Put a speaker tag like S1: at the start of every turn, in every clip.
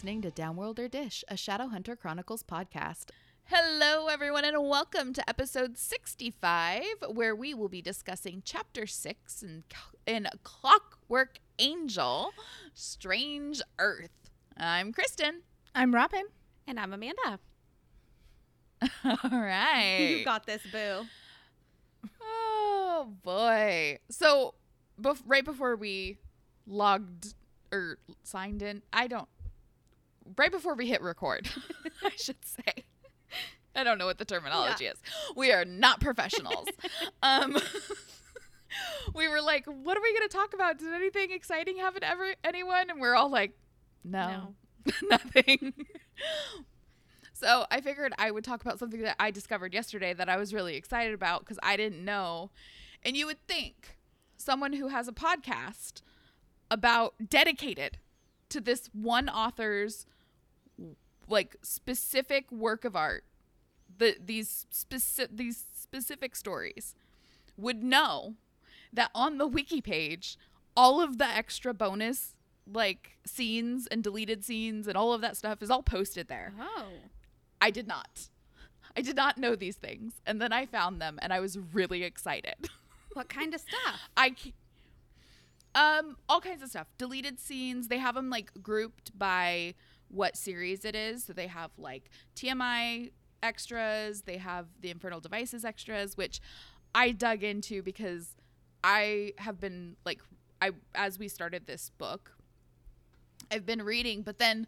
S1: listening to Downworlder Dish, a Shadowhunter Chronicles podcast. Hello, everyone, and welcome to episode 65, where we will be discussing chapter 6 in, in Clockwork Angel Strange Earth. I'm Kristen.
S2: I'm Robin.
S3: And I'm Amanda.
S1: All right.
S3: You got this, boo.
S1: Oh, boy. So, bef- right before we logged or signed in, I don't. Right before we hit record, I should say. I don't know what the terminology
S3: Yeah.
S1: is. We are not professionals. um, we were like, "What are we going to talk about? Did anything exciting happen to ever anyone?" And we're all like, "No, nothing." so I figured I would talk about something that I discovered yesterday that I was really excited about because I didn't know. And you would think someone who has a podcast about dedicated to this one author's like specific work of art the these specific these specific stories would know that on the wiki page all of the extra bonus like scenes and deleted scenes and all of that stuff is all posted there
S3: Oh.
S1: i did not i did not know these things and then i found them and i was really excited
S3: What kind of stuff?
S1: I um all kinds of stuff. Deleted scenes. They have them like grouped by what series it is. So they have like TMI extras. They have the Infernal Devices extras, which I dug into because I have been like I as we started this book, I've been reading, but then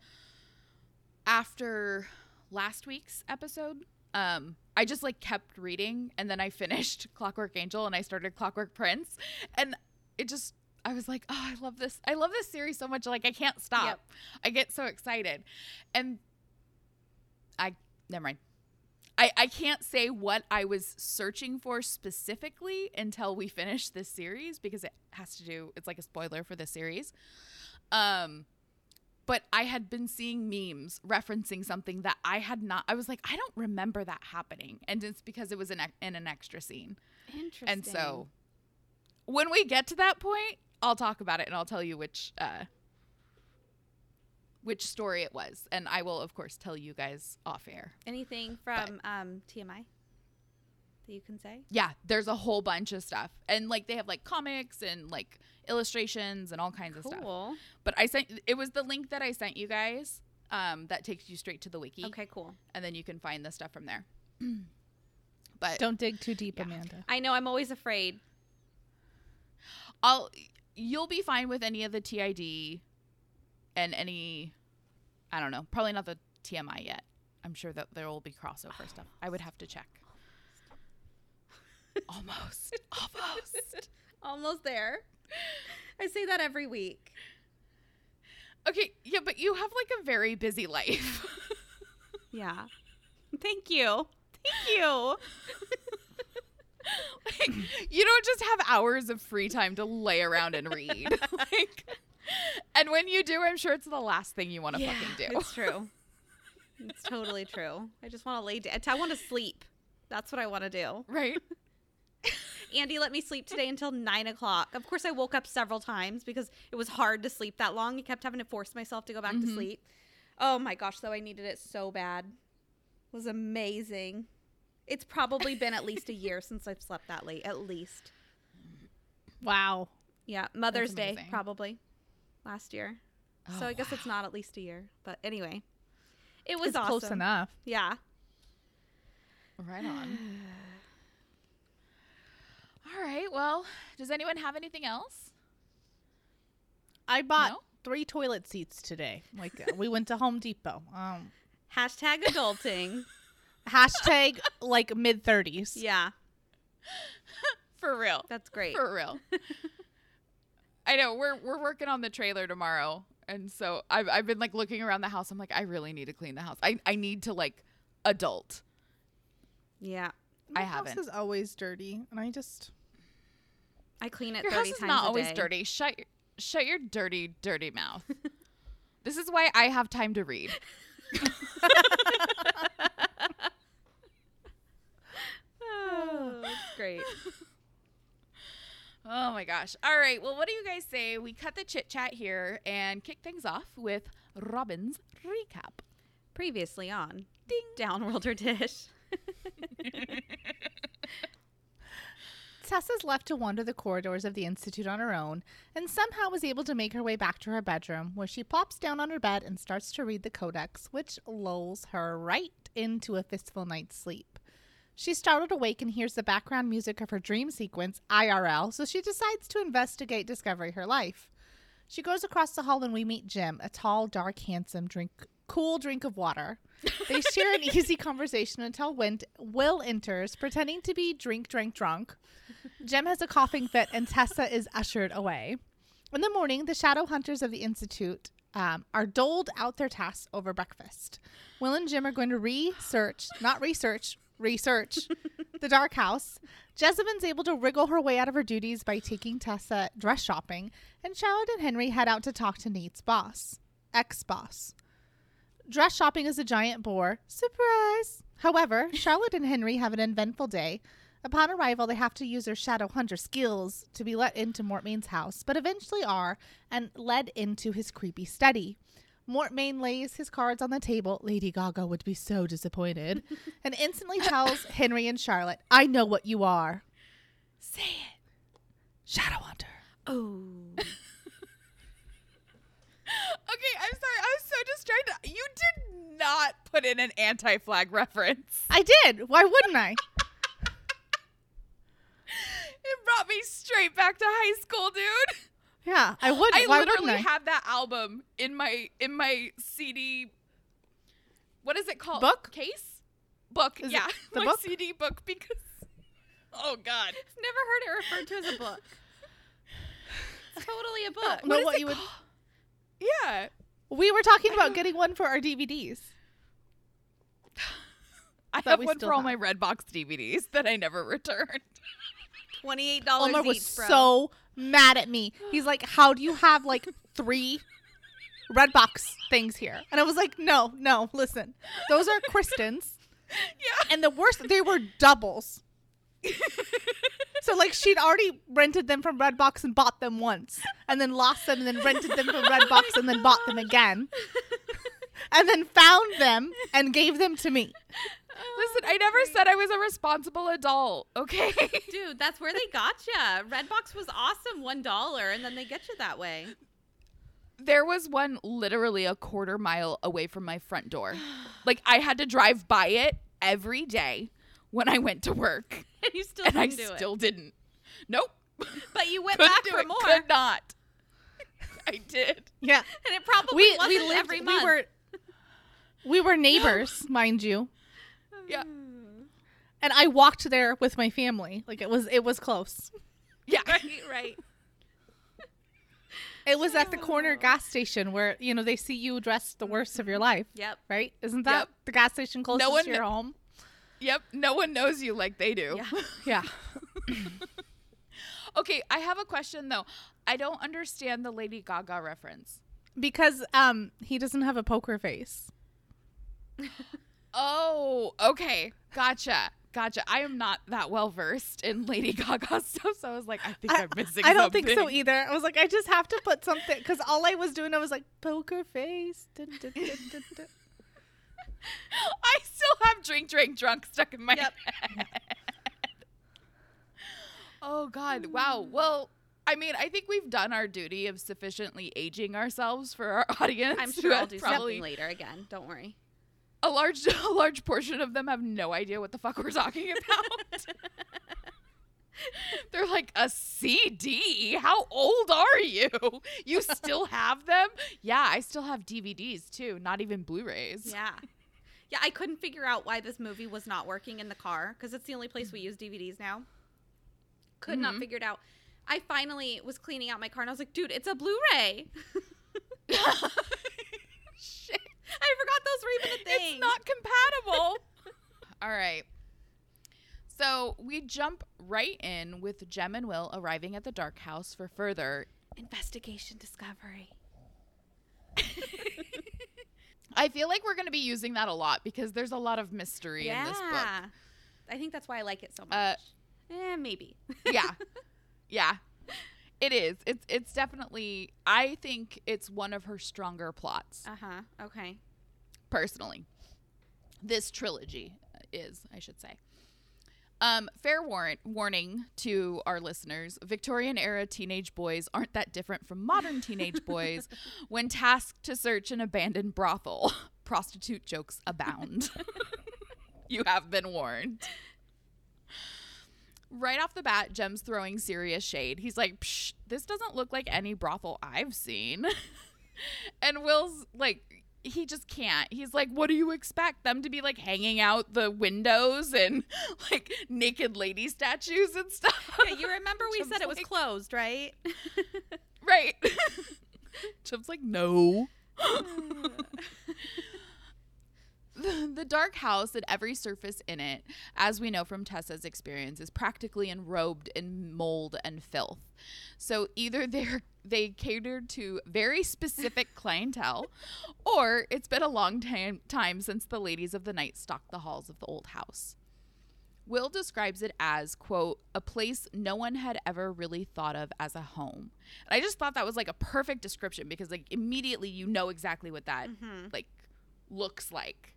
S1: after last week's episode, um, I just like kept reading and then I finished Clockwork Angel and I started Clockwork Prince and it just I was like, "Oh, I love this. I love this series so much like I can't stop.
S3: Yep.
S1: I get so excited." And I never mind. I, I can't say what I was searching for specifically until we finish this series because it has to do it's like a spoiler for the series. Um but I had been seeing memes referencing something that I had not I was like I don't remember that happening and it's because it was in, in an extra scene.
S3: Interesting.
S1: And so when we get to that point, I'll talk about it and I'll tell you which uh which story it was and I will of course tell you guys off air.
S3: anything from um, TMI that you can say?
S1: Yeah, there's a whole bunch of stuff. And like they have like comics and like illustrations and all kinds of stuff.
S3: Cool.
S1: But I sent it was the link that I sent you guys um that takes you straight to the wiki
S3: Okay, cool.
S1: and then you can find the stuff from there. but
S2: Don't dig too deep,
S1: Yeah.
S2: Amanda.
S3: I know I'm always afraid.
S1: I'll you'll be fine with any of the TID and any I don't know, probably not the TMI yet. I'm sure that there will be crossover stuff. I would have to check. Almost. Almost.
S3: Almost there. I say that every week.
S1: Okay, yeah, but you have like a very busy life.
S3: Yeah. Thank you. Thank you.
S1: like, you don't just have hours of free time to lay around and read. like and when you do, I'm sure it's the last thing you want to fucking do.
S3: It's true. it's totally true. I just want to lay down. I want to sleep. That's what I want to do.
S1: right?
S3: Andy let me sleep today until nine o'clock. Of course, I woke up several times because it was hard to sleep that long. I kept having to force myself to go back to
S1: Mhm.
S3: sleep. Oh my gosh, though I needed it so bad. It was amazing. It's probably been at least a year since I've slept that late. At least.
S2: Wow.
S3: Yeah, Mother's Day probably last year. so
S1: Oh,
S3: I guess it's not at least a year. But anyway, it was
S2: it's
S3: awesome.
S2: close enough.
S3: Yeah.
S1: Right on. All right. Well, does anyone have anything else?
S2: I bought
S1: No?
S2: three toilet seats today. Like uh, we went to Home Depot. Um,
S3: Hashtag adulting.
S2: hashtag like mid thirties.
S3: yeah,
S1: For real.
S3: that's great.
S1: For real. I know we're we're working on the trailer tomorrow, and so I've I've been like looking around the house. I'm like, I really need to clean the house. I I need to like adult.
S3: yeah.
S1: I
S2: My house
S1: haven't.
S2: is always dirty, and I just
S3: I clean it
S1: Your
S3: 30
S1: house is
S3: times
S1: not
S3: a
S1: always
S3: day.
S1: dirty. Shut your- shut your dirty dirty mouth. this is why I have time to read.
S3: Oh, that's great.
S1: Oh my gosh. All right. Well, what do you guys say? We cut the chit chat here and kick things off with Robin's recap.
S3: Previously on Ding Downworlder Dish.
S2: Tessa's left to wander the corridors of the Institute on her own and somehow was able to make her way back to her bedroom, where she plops down on her bed and starts to read the Codex, which lulls her right into a fistful night's sleep. She's startled awake and hears the background music of her dream sequence, IRL, so she decides to investigate Discovery Her Life. She goes across the hall and we meet Jem, a tall, dark, handsome, drink cool drink of water. They share an easy conversation until Wint- Will enters, pretending to be drink, drink, drunk. Jem has a coughing fit, and Tessa is ushered away. In the morning, the shadow hunters of the Institute um, are doled out their tasks over breakfast. Will and Jem are going to research, not research, research the dark house. Jessamine's able to wriggle her way out of her duties by taking Tessa dress shopping, and Charlotte and Henry head out to talk to Nate's boss, ex boss. Dress shopping is a giant bore. Surprise! However, Charlotte and Henry have an eventful day. Upon arrival, they have to use their shadow hunter skills to be let into Mortmain's house, but eventually are and led into his creepy study. Mortmain lays his cards on the table. Lady Gaga would be so disappointed, and instantly tells Henry and Charlotte, "I know what you are. Say it, Shadow Hunter."
S3: Oh.
S1: Okay, I'm sorry. I was so distracted. You did not put in an anti flag reference.
S2: I did. Why wouldn't I?
S1: It brought me straight back to high school, dude.
S2: Yeah, I would.
S1: I
S2: Why
S1: literally
S2: I?
S1: have that album in my in my CD. What is it called?
S2: Book?
S1: case. Book.
S2: Is
S1: yeah,
S2: the
S1: my
S2: book?
S1: CD book because. Oh God.
S3: Never heard it referred to as a book. It's totally a book.
S2: No,
S1: is
S2: what
S1: it
S2: you would-
S1: Yeah.
S2: we were talking about getting one for our DVDs.
S1: I have one
S2: still
S1: for all
S2: have.
S1: my Redbox DVDs that I never returned.
S3: Twenty-eight dollars
S2: Omar
S3: each,
S2: was
S3: bro.
S2: so mad at me. He's like, "How do you have like three Redbox things here?" And I was like, "No, no, listen, those are Kristen's,
S1: Yeah.
S2: and the worst, they were doubles." So like she'd already rented them from Redbox and bought them once, and then lost them, and then rented them from Redbox and then bought them again, and then found them and gave them to me.
S1: Listen, I never said I was a responsible adult. Okay.
S3: Dude, that's where they got you. Redbox was awesome, one dollar, and then they get you that way.
S1: there was one literally a quarter mile away from my front door. Like I had to drive by it every day when I went to work,
S3: And you still
S1: and I
S3: didn't do
S1: still didn't. Nope.
S3: But you went
S1: Couldn't
S3: back
S1: do
S3: for
S1: it.
S3: more.
S1: Could not. I did.
S2: Yeah,
S3: And it probably
S2: we
S3: wasn't
S2: we lived.
S3: every month.
S2: We were we were neighbors, mind you.
S1: Yeah.
S2: and I walked there with my family. Like it was it was close.
S1: Yeah.
S3: right, right.
S2: It was at the corner gas station where, you know, they see you dressed the worst of your life,
S3: Yep.
S2: right? Isn't that
S1: Yep.
S2: the gas station closest
S1: one
S2: to your
S1: kn-
S2: home?
S1: Yep. No one knows you like they do.
S3: Yeah.
S2: Yeah.
S1: Okay, I have a question though. I don't understand the Lady Gaga reference.
S2: because um he doesn't have a poker face.
S1: Oh, okay. Gotcha. Gotcha. I am not that well versed in Lady Gaga stuff, so I was like, I think I, am missing
S2: I don't think so either. I was like, I just have to put something because all I was doing, I was like, poker face. Dun, dun, dun, dun, dun.
S1: I still have drink, drink, drunk stuck in my
S3: Yep.
S1: head. oh God! Wow. Well, I mean, I think we've done our duty of sufficiently aging ourselves for our audience.
S3: I'm sure I'll do
S1: probably
S3: something later again. Don't worry.
S1: A large, a large portion of them have no idea what the fuck we're talking about. They're like a CD. How old are you? You still have them? Yeah, I still have DVDs too. Not even Blu-rays.
S3: Yeah. Yeah, I couldn't figure out why this movie was not working in the car because it's the only place we use DVDs now. Could not
S1: Mhm.
S3: figure it out. I finally was cleaning out my car and I was like, dude, it's a Blu-ray.
S1: Shit.
S3: I forgot those were even a thing.
S1: It's not compatible. All right. So we jump right in with Jem and Will arriving at the dark house for further.
S3: investigation discovery.
S1: I feel like we're going to be using that a lot because there's a lot of mystery in this book.
S3: I think that's why I like it so much.
S1: Uh,
S3: eh, maybe.
S1: Yeah. yeah. It is. It's it's definitely I think it's one of her stronger plots
S3: Uh huh. Okay.
S1: Personally. This trilogy is, I should say. Um, fair warrant warning to our listeners: Victorian era teenage boys aren't that different from modern teenage boys when tasked to search an abandoned brothel. Prostitute jokes abound. you have been warned. Right off the bat, Jem's throwing serious shade. He's like, Psh, "This doesn't look like any brothel I've seen." and Will's like, he just can't. He's like, what do you expect them to be like hanging out the windows and like naked lady statues and stuff?
S3: Yeah, you remember we said it was closed, right?
S1: right. Chip's like, no. the, dark house and every surface in it, as we know from Tessa's experience, is practically enrobed in mold and filth. So either they're they catered to very specific clientele, or it's been a long time time since the ladies of the night stalked the halls of the old house. Will describes it as, quote, a place no one had ever really thought of as a home. And I just thought that was like a perfect description because like immediately you know exactly what that mm-hmm. like looks like.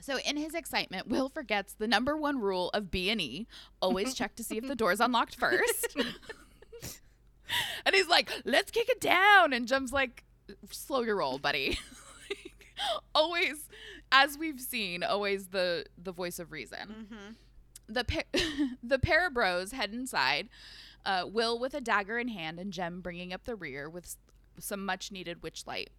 S1: So in his excitement, Will forgets the number one rule of B&E, always check to see if the door's unlocked first. and he's like, "Let's kick it down." And Jem's like, "Slow your roll, buddy." always as we've seen, always the the voice of reason
S3: mm-hmm.
S1: the pa- the pair of bros head inside. Uh, Will with a dagger in hand, and Jem bringing up the rear with s- some much needed witch light.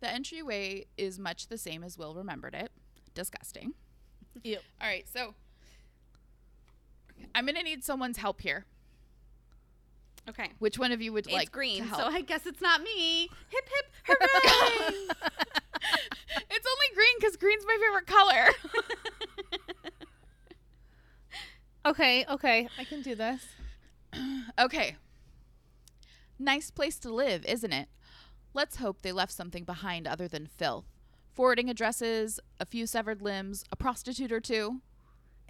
S1: The entryway is much the same as Will remembered it. Disgusting.
S2: Yep.
S1: All right, so I'm gonna need someone's help here.
S3: Okay.
S1: Which one of you would like
S3: It's
S1: like
S3: green, so? I guess it's not me. Hip hip hooray!
S1: it's only green because green's my favorite color.
S2: Okay, okay, I can do this.
S1: Okay. Nice place to live, isn't it? Let's hope they left something behind other than filth. Forwarding addresses, a few severed limbs, a prostitute or two,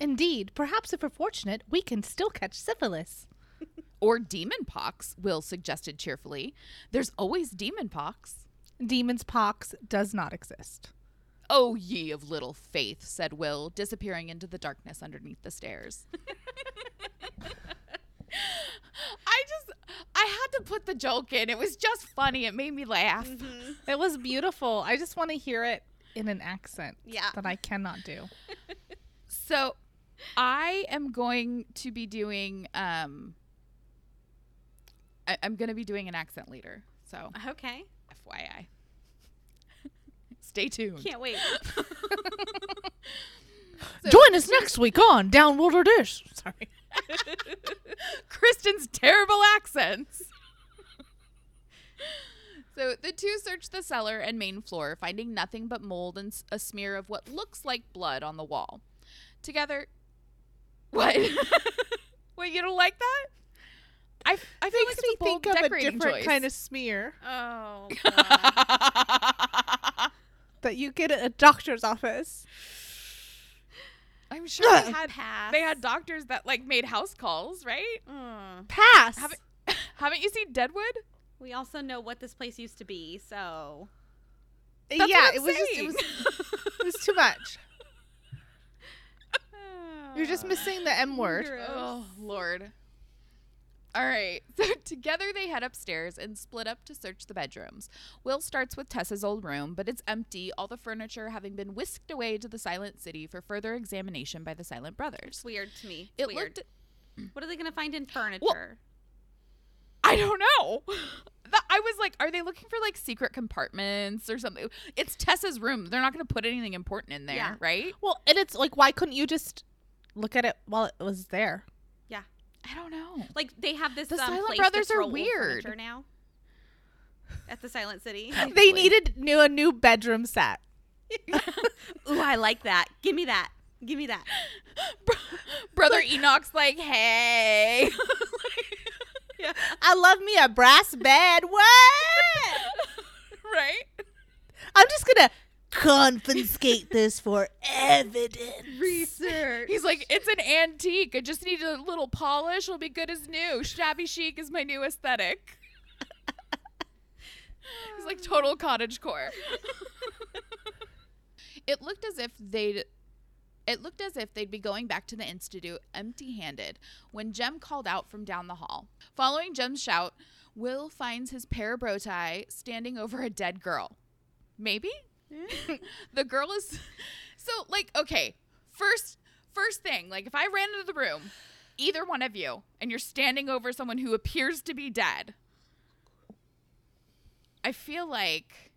S2: Indeed, perhaps if we're fortunate, we can still catch syphilis.
S1: or demon pox, Will suggested cheerfully. There's always demon pox.
S2: Demon's pox does not exist.
S1: Oh, ye of little faith, said Will, disappearing into the darkness underneath the stairs. I just, I had to put the joke in. It was just funny. It made me laugh.
S2: It was beautiful. I just want to hear it in an accent
S3: Yeah.
S2: that I cannot do.
S1: So, I am going to be doing. Um, I, I'm going to be doing an accent later. So,
S3: okay.
S1: FYI, stay tuned.
S3: Can't wait.
S1: So-
S2: Join us next week on Downworlder Dish. Sorry.
S1: Kristen's terrible accents. so the two search the cellar and main floor, finding nothing but mold and a smear of what looks like blood on the wall. Together, what? Wait, you don't like that? I, I feel like
S2: Makes
S1: it's
S2: me
S1: a bold
S2: think of a different
S1: choice.
S2: kind of smear
S3: Oh. God.
S2: that you get at a doctor's office.
S1: I'm sure they had
S3: Pass.
S1: they had doctors that like made house calls, right?
S3: Mm.
S2: Pass.
S1: Haven't haven't you seen Deadwood?
S3: We also know what this place used to be, so.
S1: That's
S2: yeah,
S1: what I'm
S2: it was just, it was it was too much. You're just missing the M word.
S1: Oh, Lord. All right. So together they head upstairs and split up to search the bedrooms. Will starts with Tessa's old room, but it's empty, all the furniture having been whisked away to the Silent City for further examination by the Silent Brothers.
S3: It's weird to me.
S1: It
S3: weird.
S1: looked
S3: What are they gonna find in furniture?
S1: I don't know. I was like, are they looking for like secret compartments or something? It's Tessa's room. They're not going to put anything important in there,
S3: Yeah.
S1: right?
S2: Well, and it's like, why couldn't you just look at it while it was there?
S1: I don't know.
S3: Like they have this
S1: The
S3: um,
S1: Silent
S3: place
S1: Brothers are weird.
S3: now. At the Silent City.
S2: They needed new a new bedroom set.
S3: Ooh, I like that. Give me that. Give me that.
S1: Brother Enoch's like, hey. yeah.
S2: I love me a brass bed. What?
S1: right?
S2: I'm just gonna confiscate this for evidence.
S3: Research.
S1: He's like, it's an antique. I just need a little polish. It'll be good as new. Shabby chic is my new aesthetic. He's like total cottage core. it looked as if they'd it looked as if they'd be going back to the institute empty-handed when Jem called out from down the hall. Following Jem's shout, Will finds his parabatai standing over a dead girl. Maybe? the girl is so like okay first first thing like if i ran into the room either one of you and you're standing over someone who appears to be dead i feel like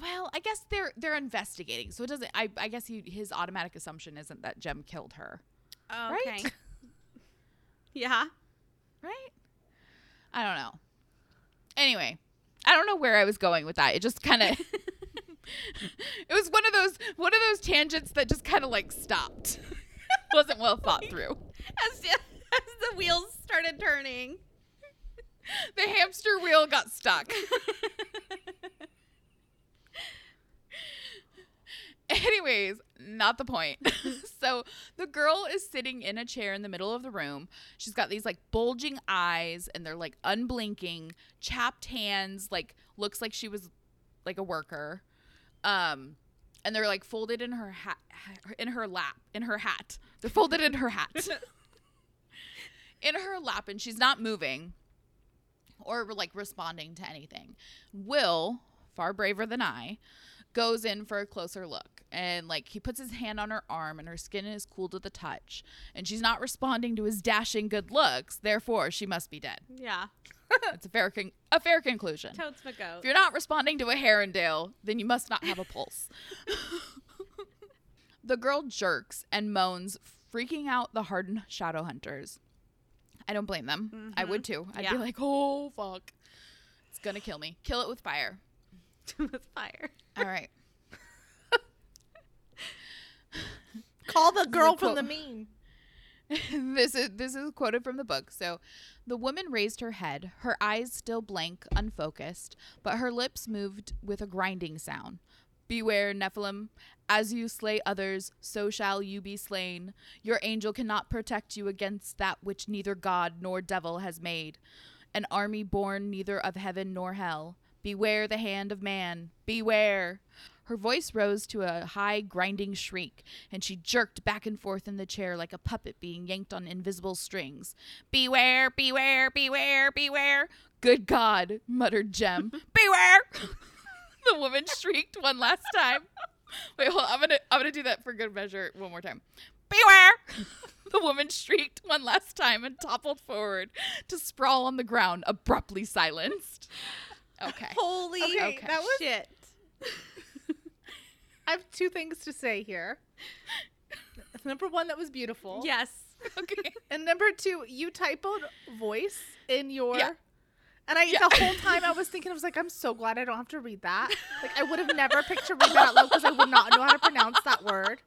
S1: well i guess they're they're investigating so it doesn't i, I guess he, his automatic assumption isn't that jem killed her oh,
S3: okay.
S1: Right?
S3: yeah.
S1: right i don't know anyway i don't know where i was going with that it just kind of it was one of those one of those tangents that just kind of like stopped. Wasn't well thought through.
S3: As, as the wheels started turning.
S1: the hamster wheel got stuck. Anyways not the point. So the girl is sitting in a chair in the middle of the room. She's got these like bulging eyes and they're like unblinking chapped hands like looks like she was like a worker um and they're like folded in her hat in her lap in her hat. They're folded in her hat. In her lap and she's not moving or like responding to anything. Will far braver than i goes in for a closer look and like he puts his hand on her arm and her skin is cool to the touch and she's not responding to his dashing good looks therefore she must be dead
S3: Yeah.
S1: it's a fair con- a fair conclusion
S3: Totes my goat.
S1: if you're not responding to a Herondale, then you must not have a pulse. the girl jerks and moans, freaking out the hardened shadow hunters. I don't blame them. I would mm-hmm. too. I'd be like, oh, fuck. It's going to kill me. Kill it with fire.
S3: with fire.
S1: All right.
S2: Call the girl from the meme.
S1: this is this is quoted from the book. So, the woman raised her head, her eyes still blank, unfocused, but her lips moved with a grinding sound. Beware, Nephilim, as you slay others, so shall you be slain. Your angel cannot protect you against that which neither God nor devil has made. An army born neither of heaven nor hell. Beware the hand of man. Beware. Her voice rose to a high, grinding shriek, and she jerked back and forth in the chair like a puppet being yanked on invisible strings. Beware, beware, beware, beware. Good God, muttered Jem. beware! the woman shrieked one last time. Wait, hold on. I'm gonna I'm gonna do that for good measure one more time. Beware! the woman shrieked one last time and toppled forward to sprawl on the ground, abruptly silenced. Okay.
S3: Holy
S2: Okay, that was-
S3: shit.
S2: I have two things to say here. Number one, that was beautiful.
S3: Yes.
S1: Okay.
S2: And number two, you typoed voice in your.
S1: Yeah.
S2: And I
S1: Yeah.
S2: the whole time I was thinking, I was like, I'm so glad I don't have to read that. Like I would have never picked to read that out loud because I would not know how to pronounce that word.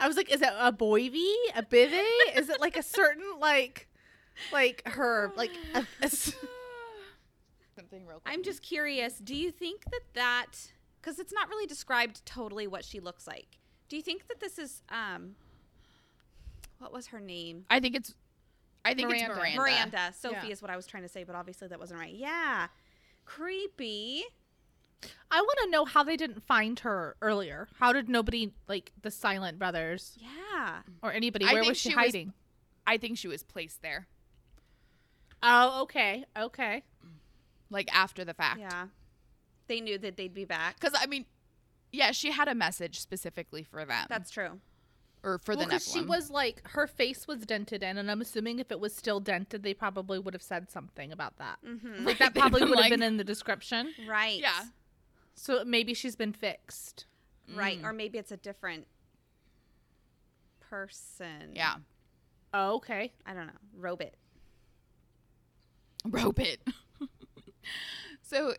S2: I was like, is it a boivy? A bivy? Is it like a certain like like her like a, a s-
S1: Something real quick.
S3: I'm just curious. Do you think that that because it's not really described totally what she looks like? Do you think that this is um what was her name?
S1: I think it's I think
S2: Miranda.
S1: it's Miranda.
S3: Miranda. Sophie
S2: Yeah.
S3: is what I was trying to say, but obviously that wasn't right. Yeah. Creepy.
S2: I want to know how they didn't find her earlier. How did nobody like the Silent Brothers
S3: Yeah.
S2: or anybody?
S1: I
S2: Where was she,
S1: she was-
S2: hiding?
S1: I think she was placed there.
S2: Oh, okay, okay.
S1: Like after the fact.
S3: Yeah. They knew that they'd be back.
S1: Because I mean, yeah, she had a message specifically for them.
S3: That's true.
S1: or for
S2: well,
S1: the
S2: because she
S1: Nephilim.
S2: was like her face was dented in, and I'm assuming if it was still dented, they probably would have said something about that.
S3: Mm-hmm.
S2: Like that probably would have
S1: like-
S2: been in the description.
S3: Right.
S1: Yeah.
S2: So maybe she's been fixed.
S3: Right.
S1: Mm.
S3: Or maybe it's a different person.
S1: Yeah.
S2: Oh, okay.
S3: I don't know. Robot.
S1: Rope it. so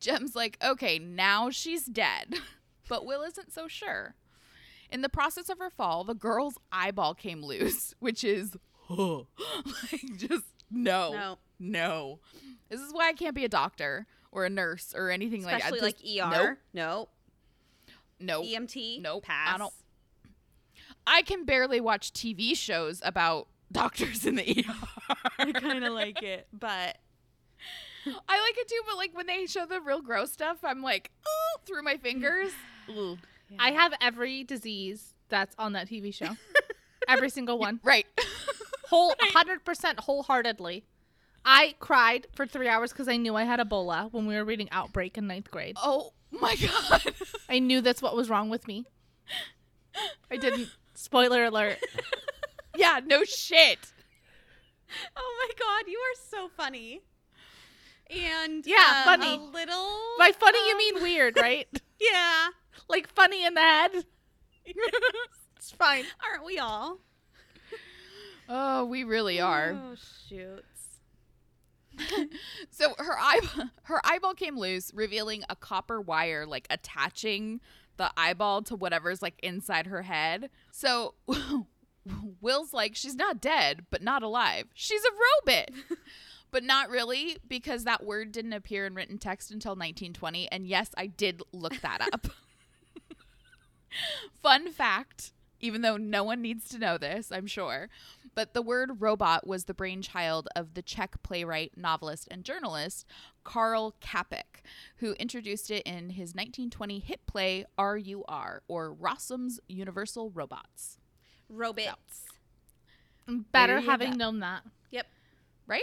S1: Jem's like, okay, now she's dead. But Will isn't so sure. In the process of her fall, the girl's eyeball came loose, which is like just no,
S3: No.
S1: no. This is why I can't be a doctor or a nurse or anything
S3: Especially
S1: like that. Especially like.
S3: ER.
S1: No.
S3: Nope.
S1: Nope.
S3: EMT.
S1: Nope.
S3: Pass.
S1: I don't. I can barely watch TV shows about doctors in the ER.
S3: I kind of like it, but
S1: I like it too, but like when they show the real gross stuff, I'm like, oh, through my fingers. Mm. Ooh.
S2: I have every disease that's on that TV show. every single one.
S1: Right.
S2: Whole 100% wholeheartedly. I cried for three hours because I knew I had Ebola when we were reading Outbreak in ninth grade.
S1: oh my god.
S2: I knew that's what was wrong with me. I didn't. Spoiler alert.
S1: yeah, no shit.
S3: oh my god, you are so funny. And
S2: Yeah,
S3: um,
S2: funny.
S3: A little.
S2: By funny, you
S3: um,
S2: mean weird, right?
S3: Yeah.
S2: like funny in the head. it's fine.
S3: Aren't we all?
S1: Oh, we really are.
S3: Oh shoots.
S1: So her eye her eyeball came loose, revealing a copper wire like attaching the eyeball to whatever's like inside her head. So Will's like, she's not dead, but not alive. She's a robot. But not really, because that word didn't appear in written text until 1920. And yes, I did look that up. Fun fact, even though no one needs to know this, I'm sure. But the word robot was the brainchild of the Czech playwright, novelist, and journalist Karl Čapek, who introduced it in his 1920 hit play RUR, or Rossum's Universal Robots.
S3: Robots.
S2: Better
S1: There you
S2: having known that.
S3: Yep.
S1: Right?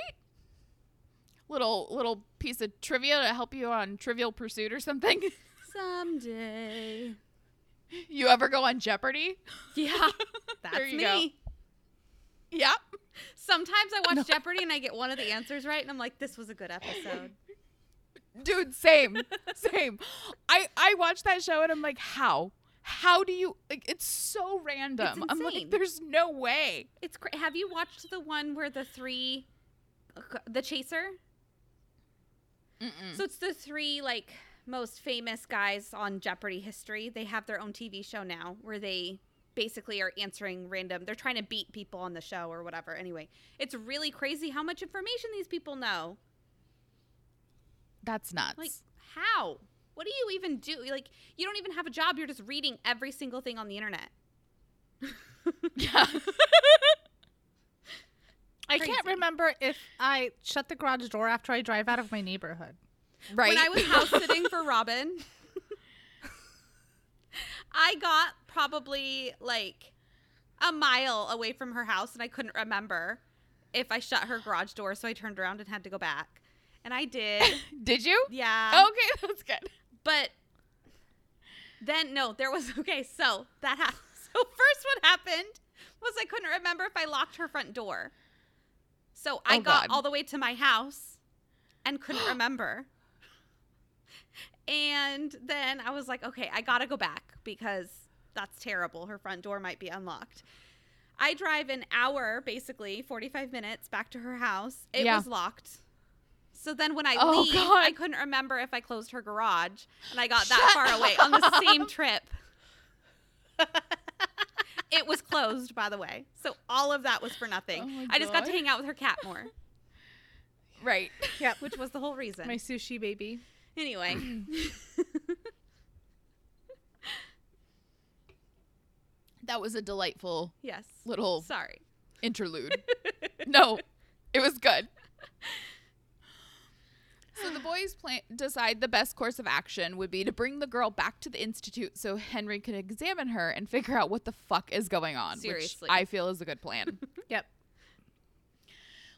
S1: Little little piece of trivia to help you on Trivial Pursuit or something.
S3: Someday.
S1: you ever go on Jeopardy?
S3: Yeah. That's
S1: There you
S3: me.
S1: go. Yep.
S3: Sometimes I watch Jeopardy and I get one of the answers right, and I'm like, "This was a good episode."
S1: Dude, same. same. I I watched that show and I'm like, how? How do you like it's so random. I'm like, there's no way.
S3: It's great. Have you watched the one where the three, uh, the Chaser?
S1: Mm-mm.
S3: So it's the three like most famous guys on Jeopardy history. They have their own TV show now where they basically are answering random. They're trying to beat people on the show or whatever. Anyway, it's really crazy how much information these people know.
S1: That's nuts.
S3: Like how? What do you even do? Like you don't even have a job. You're just reading every single thing on the internet.
S1: yeah.
S2: I can't remember if I shut the garage door after I drive out of my neighborhood.
S1: right.
S3: When I was house sitting for Robin, I got probably like a mile away from her house and I couldn't remember if I shut her garage door, so I turned around and had to go back. And I did.
S1: Did you?
S3: Yeah.
S1: Okay, that's good.
S3: But then no, there was okay, so that happened. So first what happened was I couldn't remember if I locked her front door. So I
S1: Oh,
S3: got
S1: God.
S3: all the way to my house and couldn't remember. And then I was like, okay, I got to go back because that's terrible. Her front door might be unlocked. I drive an hour, basically 45 minutes back to her house. It
S1: Yeah.
S3: was locked. So then when I
S1: Oh,
S3: leave,
S1: God.
S3: I couldn't remember if I closed her garage and I got that
S1: Shut
S3: far away on the same trip. it was closed, by the way. So all of that was for nothing.
S1: Oh
S3: I just got to hang out with her cat more,
S1: Right.
S2: Yep.
S3: which was the whole reason.
S2: My sushi baby.
S3: Anyway,
S1: That was a delightful
S3: yes.
S1: little
S3: Sorry.
S1: interlude. no, it was good. So the boys plan- decide the best course of action would be to bring the girl back to the institute so Henry could examine her and figure out what the fuck is going on.
S3: Seriously.
S1: which I feel is a good plan.
S2: Yep.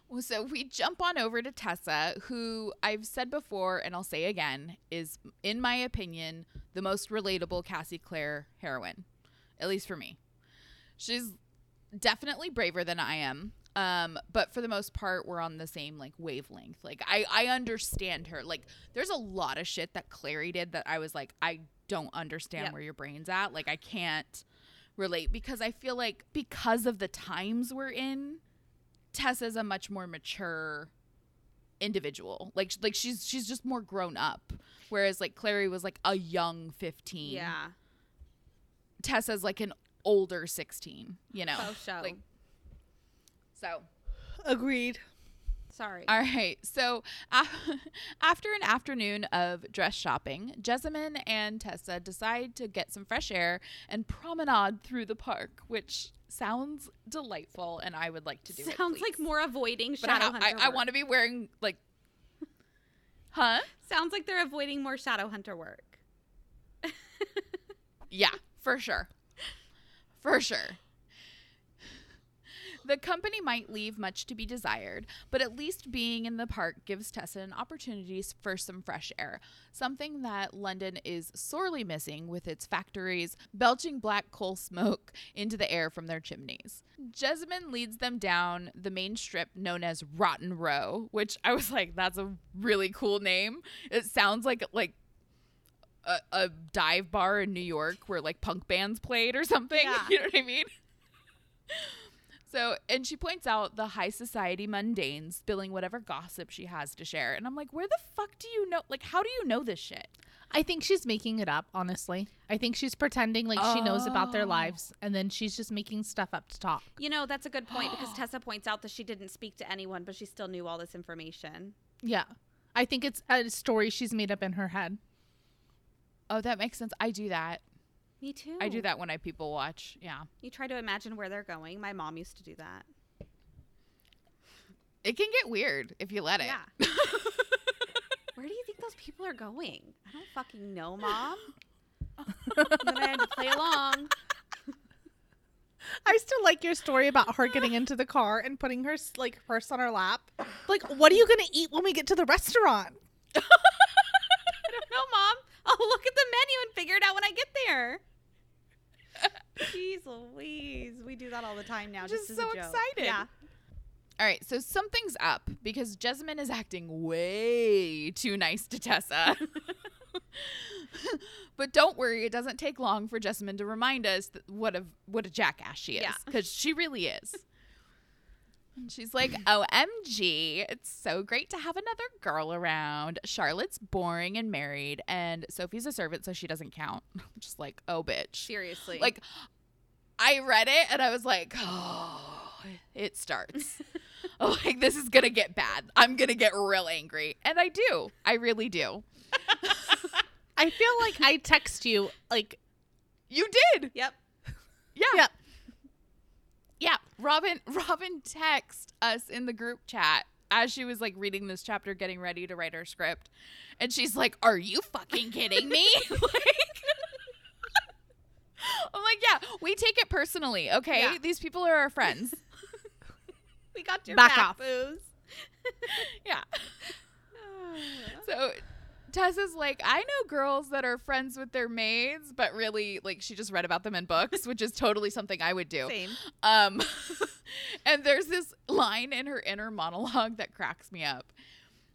S1: Well, So we jump on over to Tessa, who I've said before and I'll say again is, in my opinion, the most relatable Cassie Clare heroine, at least for me. She's definitely braver than I am, um, but for the most part, we're on the same like wavelength. Like I, I understand her. Like there's a lot of shit that Clary did that I was like, I don't understand
S3: Yep.
S1: where your brain's at. Like I can't relate because I feel like because of the times we're in, Tessa's a much more mature individual. Like like she's she's just more grown up. Whereas like Clary was like a young 15.
S3: Yeah.
S1: Tessa's like an older 16, you know.
S3: Show.
S1: Like so
S2: Agreed.
S3: Sorry.
S1: All right. So uh, after an afternoon of dress shopping, Jessamine and Tessa decide to get some fresh air and promenade through the park, which sounds delightful, and I would like to do it.
S3: Sounds like more avoiding
S1: But I,
S3: Shadowhunter.
S1: I, I
S3: work.
S1: want to be wearing like, huh?
S3: Sounds like they're avoiding more Shadowhunter work.
S1: Yeah, for sure. For sure. The company might leave much to be desired, but at least being in the park gives Tessa an opportunity for some fresh air, something that London is sorely missing with its factories belching black coal smoke into the air from their chimneys. Jessamine leads them down the main strip known as Rotten Row, which I was like, that's a really cool name. It sounds like like a, a dive bar in New York where like punk bands played or something.
S3: Yeah.
S1: You know what I mean? So, and she points out the high society mundanes spilling whatever gossip she has to share. And I'm like, where the fuck do you know? Like, how do you know this shit?
S2: I think she's making it up, honestly. I think she's pretending like she knows about their
S1: Oh.
S2: lives and then she's just making stuff up to talk.
S3: You know, that's a good point because Tessa points out that she didn't speak to anyone, but she still knew all this information.
S2: Yeah. I think it's a story she's made up in her head.
S1: Oh, that makes sense. I do that.
S3: Me too.
S1: I do that when I people watch. Yeah.
S3: You try to imagine where they're going. My mom used to do that.
S1: It can get weird if you let it.
S3: Yeah. Where do you think those people are going? I don't fucking know, mom. and then I had to play along.
S2: I still like your story about her getting into the car and putting her like purse on her lap. Like, what are you gonna eat when we get to the restaurant?
S3: I don't know, mom. I'll look at the menu and figure it out when I get there. Jeez Louise. We do that all the time now.
S1: Just
S3: Just,
S1: so excited.
S3: Yeah.
S1: All right, so something's up because Jessamine is acting way too nice to Tessa. but don't worry, it doesn't take long for Jessamine to remind us that what a what a jackass she is
S3: Yeah.
S1: because she really is. And she's like, "OMG, it's so great to have another girl around. Charlotte's boring and married, and Sophie's a servant, so she doesn't count." Just like, "Oh, bitch."
S3: Seriously.
S1: Like, I read it and I was like, oh, it starts. Oh, like, this is going to get bad. I'm going to get real angry. And I do. I really do.
S2: I feel like I text you like
S1: You did.
S3: Yep.
S1: Yeah.
S2: Yeah.
S1: Yeah. Robin, Robin text us in the group chat as she was like reading this chapter, getting ready to write her script. And she's like, Are you fucking kidding me? like, I'm like, Yeah, we take it personally. Okay.
S3: Yeah.
S1: These people are our friends.
S3: We got your
S2: Back
S3: back,
S2: off.
S3: booze.
S1: yeah. So Tessa's like, I know girls that are friends with their maids, but really, like, she just read about them in books, which is totally something I would do.
S3: Same.
S1: Um, and there's this line in her inner monologue that cracks me up.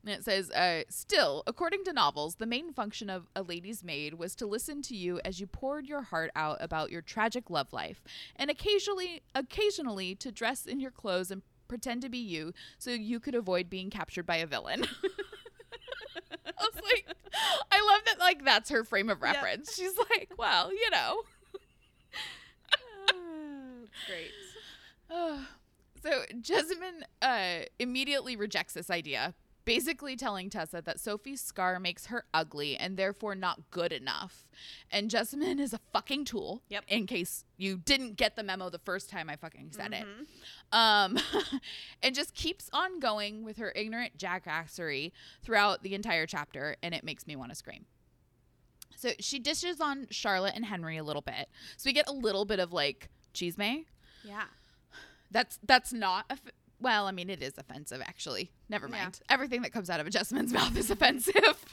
S1: And it says, uh, Still, according to novels, the main function of a lady's maid was to listen to you as you poured your heart out about your tragic love life, and occasionally, occasionally to dress in your clothes and pretend to be you so you could avoid being captured by a villain. I was like, I love that, like, that's her frame of reference. She's like, well, you know.
S3: Great.
S1: so Jessamine uh, immediately rejects this idea, basically telling Tessa that Sophie's scar makes her ugly and therefore not good enough. And Jessamine is a fucking tool.
S3: Yep.
S1: In case you didn't get the memo the first time I fucking said it.
S3: Mhm.
S1: Um, and just keeps on going with her ignorant jackassery throughout the entire chapter, and it makes me want to scream. So she dishes on Charlotte and Henry a little bit. So we get a little bit of like cheese may.
S3: Yeah.
S1: That's that's not off- well. I mean, it is offensive actually. Never
S3: Yeah.
S1: mind. Everything that comes out of a Jessamine mouth is offensive.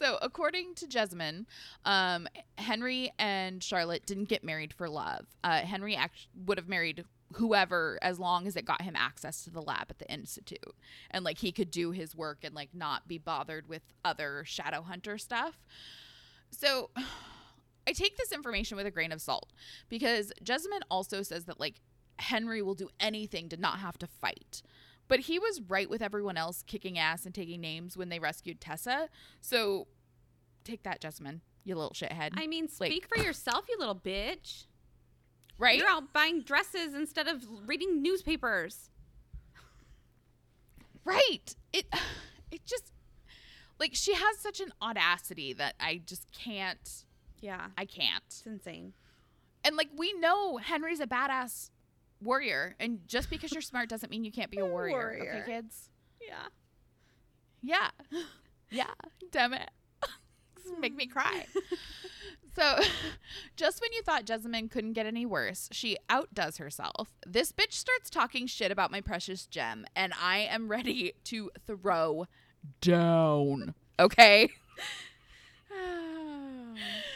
S1: so, according to Jessamine, um, Henry and Charlotte didn't get married for love. Uh, Henry act- would have married whoever as long as it got him access to the lab at the institute and like he could do his work and like not be bothered with other shadow hunter stuff so i take this information with a grain of salt because jessamine also says that like henry will do anything to not have to fight but he was right with everyone else kicking ass and taking names when they rescued tessa so take that jessamine you little shithead
S3: I mean,
S1: Like-
S3: speak for yourself, you little bitch.
S1: right
S3: You're out buying dresses instead of reading newspapers.
S1: Right. It it just like she has such an audacity that I just can't
S3: Yeah.
S1: I can't.
S3: It's insane.
S1: And like we know Henry's a badass warrior and just because you're smart doesn't mean you can't be a warrior.
S3: Warrior.
S1: Okay, kids?
S3: Yeah.
S1: Yeah. Yeah. Damn it. Make me cry. so, just when you thought Jessamine couldn't get any worse, she outdoes herself. This bitch starts talking shit about my precious Jem, and I am ready to throw down. Okay?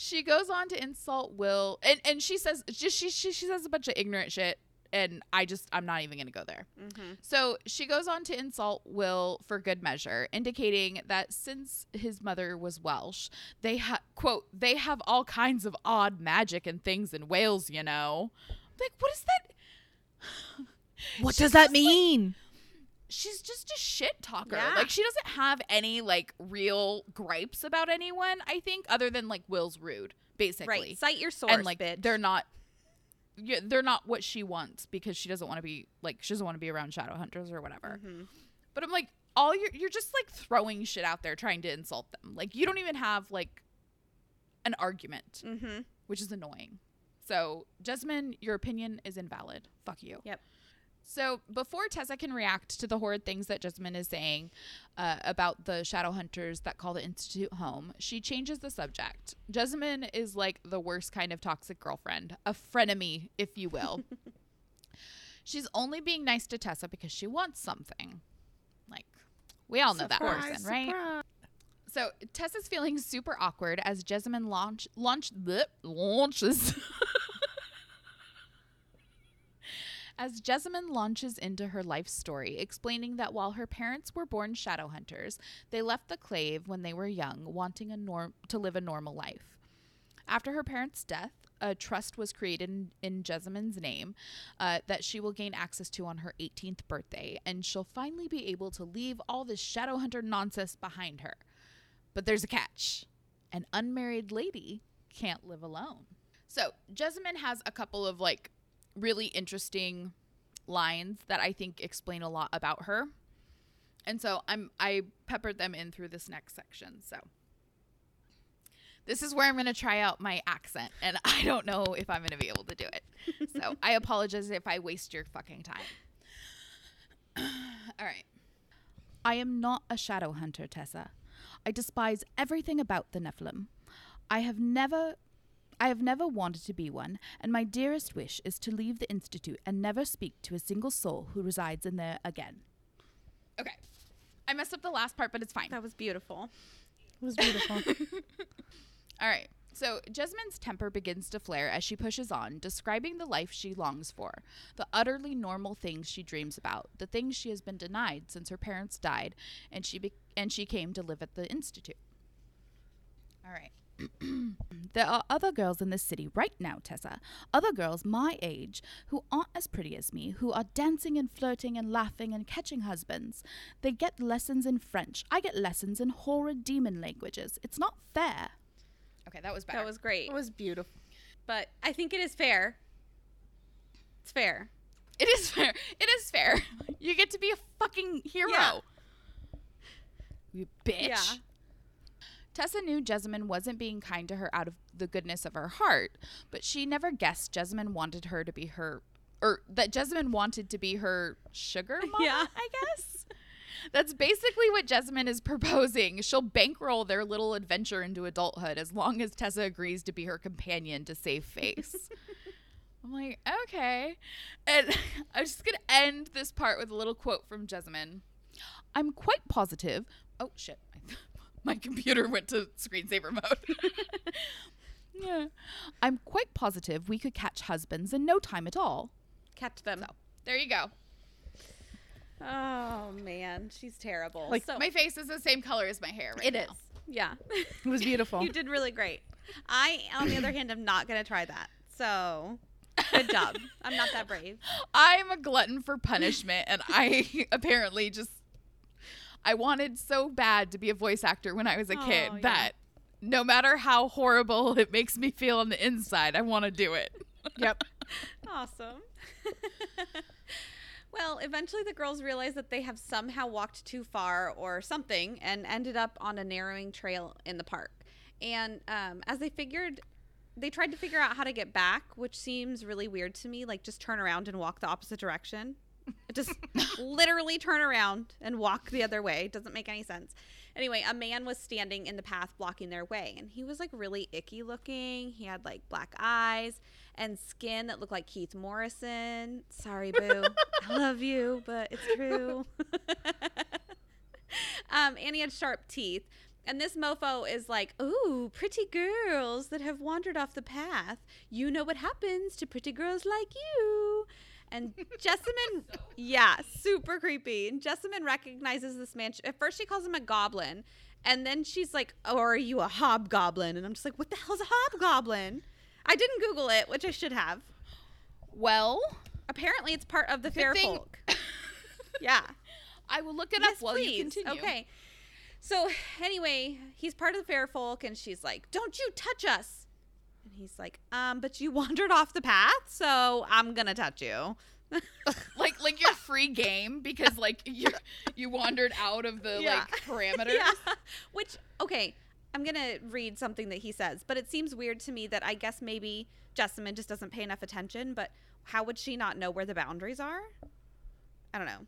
S1: she goes on to insult Will, and, and she says just she, she she says a bunch of ignorant shit, and I just I'm not even gonna go there.
S3: mm-hmm.
S1: So she goes on to insult Will for good measure, indicating that since his mother was Welsh, they have quote they have all kinds of odd magic and things in Wales. You know, like what is that?
S2: What
S1: She's
S2: does that
S1: just, like,
S2: mean?
S1: She's just a shit talker.
S3: Yeah.
S1: Like she doesn't have any like real gripes about anyone. I think other than like Will's rude, basically.
S3: Right. Cite your source,
S1: and like
S3: bitch.
S1: they're not. Yeah, they're not what she wants because she doesn't want to be like she doesn't want to be around shadow hunters or whatever.
S3: Mhm.
S1: But I'm like, all you're you're just like throwing shit out there trying to insult them. Like you don't even have like an argument,
S3: Mhm.
S1: which is annoying. So, Jessamine, your opinion is invalid. Fuck you.
S3: Yep.
S1: So, before Tessa can react to the horrid things that Jessamine is saying uh, about the shadow hunters that call the Institute home, she changes the subject. Jessamine is like the worst kind of toxic girlfriend, a frenemy, if you will. She's only being nice to Tessa because she wants something. Like, we all know that person, right? So Tessa's feeling super awkward as Jessamine launch launch bleh, launches as Jessamine launches into her life story, explaining that while her parents were born shadow hunters, they left the clave when they were young, wanting a norm to live a normal life. After her parents' death, a trust was created in, in Jessamine's name uh, that she will gain access to on her 18th birthday, and she'll finally be able to leave all this shadow hunter nonsense behind her. But there's a catch an unmarried lady can't live alone. So, Jessamine has a couple of like really interesting lines that I think explain a lot about her. And so I'm I peppered them in through this next section. So this is where I'm going to try out my accent and I don't know if I'm going to be able to do it. So I apologize if I waste your fucking time. All right. I am not a shadow hunter, Tessa. I despise everything about the Nephilim. I have never I have never wanted to be one, and my dearest wish is to leave the Institute and never speak to a single soul who resides in there again. Okay. I messed up the last part, but it's fine.
S3: That was beautiful.
S2: It was beautiful.
S1: All right. So Jessamine temper begins to flare as she pushes on, describing the life she longs for, the utterly normal things she dreams about, the things she has been denied since her parents died, and she be- and she came to live at the institute. All right. There are other girls in this city right now, Tessa. Other girls my age who aren't as pretty as me, who are dancing and flirting and laughing and catching husbands. They get lessons in French. I get lessons in horrid demon languages. It's not fair. Okay, that was better.
S3: That was great.
S2: it was beautiful.
S3: But I think it is fair. It's fair.
S1: It is fair. It is fair. You get to be a fucking hero.
S3: Yeah.
S1: You bitch.
S3: Yeah.
S1: Tessa knew Jessamine wasn't being kind to her out of the goodness of her heart, but she never guessed Jessamine wanted her to be her, or that Jessamine wanted to be her sugar mama,
S3: Yeah.
S1: I guess. That's basically what Jessamine is proposing. She'll bankroll their little adventure into adulthood as long as Tessa agrees to be her companion to save face. I'm like, okay. And I'm just going to end this part with a little quote from Jessamine. I'm quite positive. Oh, shit. My computer went to screensaver mode. yeah. I'm quite positive we could catch husbands in no time at all.
S3: Catch them.
S1: So, there you go.
S3: Oh man, she's terrible.
S2: Like,
S3: so
S1: My face is the same color as my hair right
S3: it
S1: now.
S3: is. Yeah.
S2: It was beautiful.
S3: you did really great. I, on the other hand, am not gonna try that. So, good job. I'm not that brave.
S1: I'm a glutton for punishment, and I apparently just I wanted so bad to be a voice actor when I was a kid
S3: Oh, yeah.
S1: that no matter how horrible it makes me feel on the inside, I want to do it.
S2: yep.
S3: Awesome. Well, eventually the girls realize that they have somehow walked too far or something and ended up on a narrowing trail in the park. And um, as they figured, they tried to figure out how to get back, which seems really weird to me. Like, just turn around and walk the opposite direction. Just literally turn around and walk the other way. It Doesn't make any sense. Anyway, a man was standing in the path blocking their way, and he was like really icky looking. He had like black eyes and skin that looked like Keith Morrison. Sorry, boo. I love you, but it's true. um, and he had sharp teeth. And this mofo is like, Ooh, pretty girls that have wandered off the path. You know what happens to pretty girls like you. And Jessamine, yeah, super creepy. And Jessamine recognizes this man. At first, she calls him a goblin. And then she's like, oh, are you a hobgoblin? And I'm just like, what the hell's a hobgoblin? I didn't Google it, which I should have.
S1: Well,
S3: Apparently, it's part of the fair
S1: thing-
S3: folk. yeah.
S1: I will look it
S3: Yes,
S1: up while you continue.
S3: Okay. So anyway, he's part of the fair folk, and she's like, "Don't you touch us!" And he's like, "Um, but you wandered off the path, so I'm gonna touch you."
S1: Like like your free game because like you you wandered out of the
S3: Yeah.
S1: like parameters.
S3: Yeah. Which okay, I'm gonna read something that he says, but it seems weird to me that I guess maybe Jessamine just doesn't pay enough attention. But how would she not know where the boundaries are? I don't know.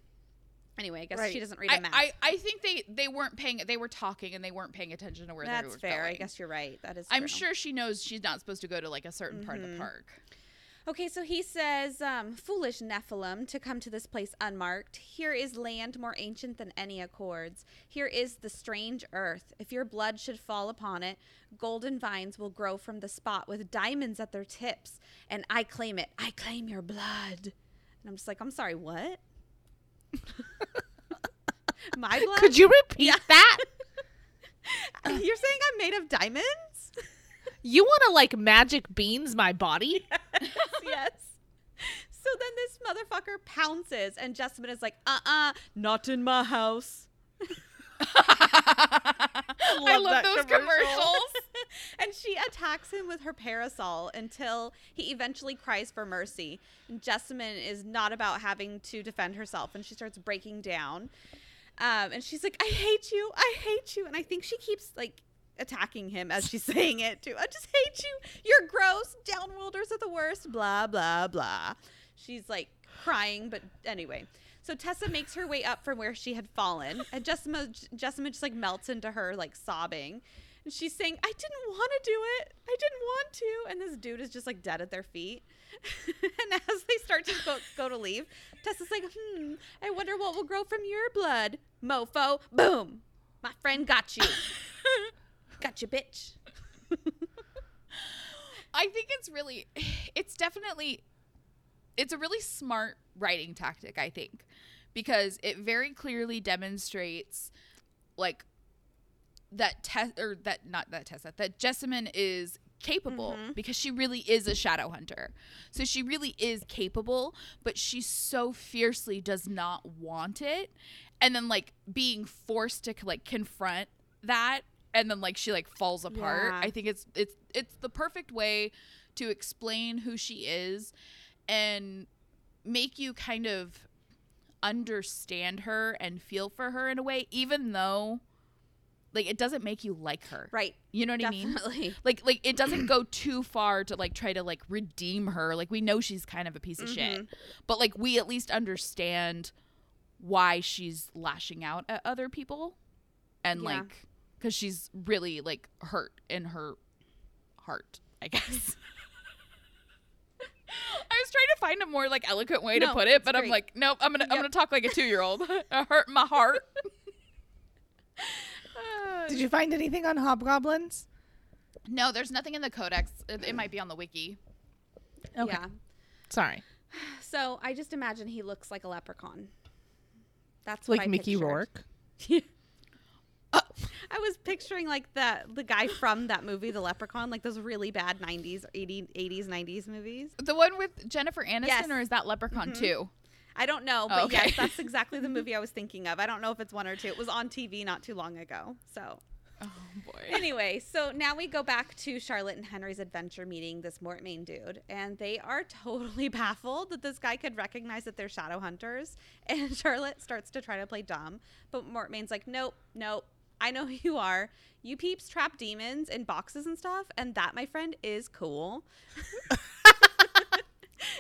S3: Anyway, I guess she doesn't read
S1: I,
S3: a map.
S1: I, I think they, they weren't paying they were talking and they weren't paying attention to where they
S3: That's
S1: were
S3: fair. I guess you're right. That is.
S1: I'm
S3: true.
S1: sure she knows she's not supposed to go to like a certain part of the park.
S3: Okay, so he says, um, Foolish Nephilim, to come to this place unmarked. Here is land more ancient than any accords. Here is the strange earth. If your blood should fall upon it, golden vines will grow from the spot with diamonds at their tips. And I claim it. I claim your blood. And I'm just like, I'm sorry, what? My blood?
S2: Could you repeat
S3: Yeah.
S2: that?
S3: You're saying I'm made of diamonds?
S2: You want to like magic beans my body?
S3: yes. So then this motherfucker pounces, and Jessamine is like, uh uh not in my house.
S1: I love those
S2: commercial.
S1: commercials.
S3: and she attacks him with her parasol until he eventually cries for mercy. And Jessamine is not about having to defend herself, and she starts breaking down. Um, and she's like, I hate you. I hate you. And I think she keeps like attacking him as she's saying it too. I just hate you. You're gross. Downworlders are the worst. Blah, blah, blah. She's like crying, but anyway. So Tessa makes her way up from where she had fallen, and Jessima, Jessamine just like melts into her, like sobbing. And she's saying, I didn't want to do it. I didn't want to. And this dude is just like dead at their feet. and as they start to go, go to leave, Tessa's like, hmm, I wonder what will grow from your blood. Mofo. Boom. My friend got you. got you, bitch.
S1: I think it's really it's definitely it's a really smart writing tactic, I think, because it very clearly demonstrates like that Tess or that not that Tessa that Jessamine is capable
S3: Mhm.
S1: because she really is a shadow hunter. So she really is capable, but she so fiercely does not want it. And then like being forced to like confront that and then like she like falls apart.
S3: Yeah.
S1: I think it's it's it's the perfect way to explain who she is and make you kind of understand her and feel for her in a way even though like it doesn't make you like her.
S3: Right.
S1: You know what I mean?
S3: Definitely.
S1: like like it doesn't go too far to like try to like redeem her like we know she's kind of a piece of mm-hmm. shit but like we at least understand why she's lashing out at other people and
S3: Yeah.
S1: like because she's really like hurt in her heart i guess i was trying to find a more like eloquent way to put it
S3: it's
S1: but i'm like nope i'm gonna i'm gonna talk like a two-year-old i hurt my heart uh,
S2: Did you find anything on hobgoblins?
S1: no there's nothing in the codex it, it might be on the wiki
S2: Okay.
S3: Yeah.
S2: Sorry.
S3: So I just imagine he looks like a leprechaun. That's what
S2: Like
S3: I
S2: Mickey
S3: pictured.
S2: Rourke.
S3: I was picturing like the the guy from that movie, The Leprechaun, like those really bad '90s, 80, 80s, '90s movies.
S1: the one with jennifer aniston
S3: Yes.
S1: or is that leprechaun
S3: Mhm.
S1: 2
S3: I don't know,
S1: Oh,
S3: but
S1: okay.
S3: yes, that's exactly the movie I was thinking of. I don't know if it's one or two. It was on TV not too long ago, so
S1: Oh boy.
S3: Anyway, so now we go back to Charlotte and Henry's adventure meeting this Mortmain dude, and they are totally baffled that this guy could recognize that they're shadow hunters. And Charlotte starts to try to play dumb, but Mortmain's like, "Nope, nope. I know who you are. You peeps trap demons in boxes and stuff, and that, my friend, is cool."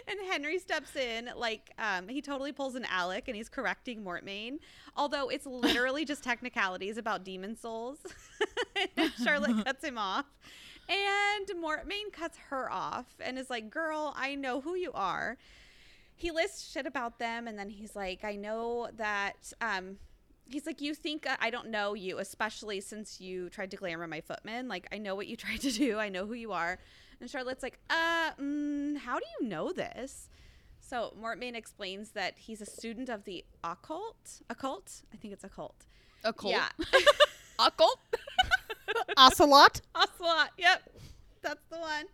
S3: and Henry steps in like um, he totally pulls an Alec and he's correcting Mortmain, although it's literally just technicalities about demon souls. Charlotte cuts him off, and Mortmain cuts her off and is like, "Girl, I know who you are." He lists shit about them, and then he's like, "I know that." Um, he's like, "You think uh, I don't know you, especially since you tried to glamour my footman. Like, I know what you tried to do. I know who you are." And Charlotte's like, uh, mm, how do you know this? So Mortmain explains that he's a student of the occult. Occult? I think it's occult.
S1: Occult.
S3: Yeah.
S1: Occult.
S2: Ocelot.
S3: Ocelot. Yep. That's the one.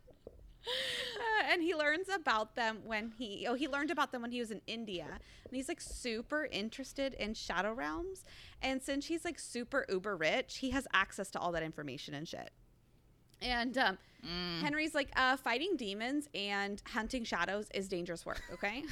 S3: Uh, and he learns about them when he oh he learned about them when he was in India and he's like super interested in shadow realms and since he's like super uber rich he has access to all that information and shit and um,
S1: Mm.
S3: Henry's like, uh, fighting demons and hunting shadows is dangerous work, okay?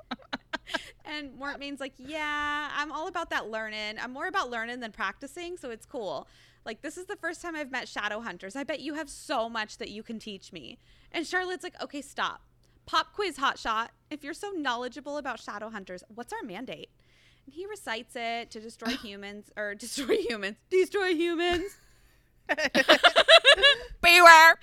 S3: and Mortmain's like, yeah, I'm all about that learning. I'm more about learning than practicing, so it's cool. Like, this is the first time I've met shadow hunters. I bet you have so much that you can teach me. And Charlotte's like, okay, stop. Pop quiz, hotshot. If you're so knowledgeable about shadow hunters, what's our mandate? And he recites it to destroy humans, or destroy humans, destroy humans.
S1: Beware.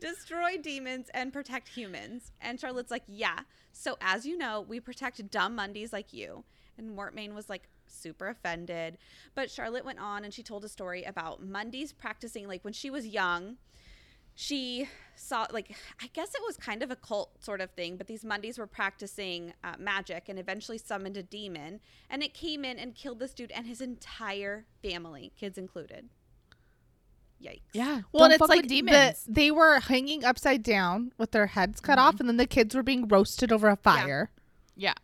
S3: destroy demons and protect humans. And Charlotte's like, yeah. So as you know, we protect dumb Mundies like you. And Mortmain was like super offended. But Charlotte went on and she told a story about Mundies practicing like when she was young. She saw like I guess it was kind of a cult sort of thing, but these Mundies were practicing uh, magic and eventually summoned a demon, and it came in and killed this dude and his entire family, kids included. Yikes!
S1: Yeah.
S2: Well,
S1: don't
S2: it's like
S1: with
S2: the,
S1: demons.
S2: they were hanging upside down with their heads cut
S1: Mhm.
S2: off, and then the kids were being roasted over a fire.
S1: yeah.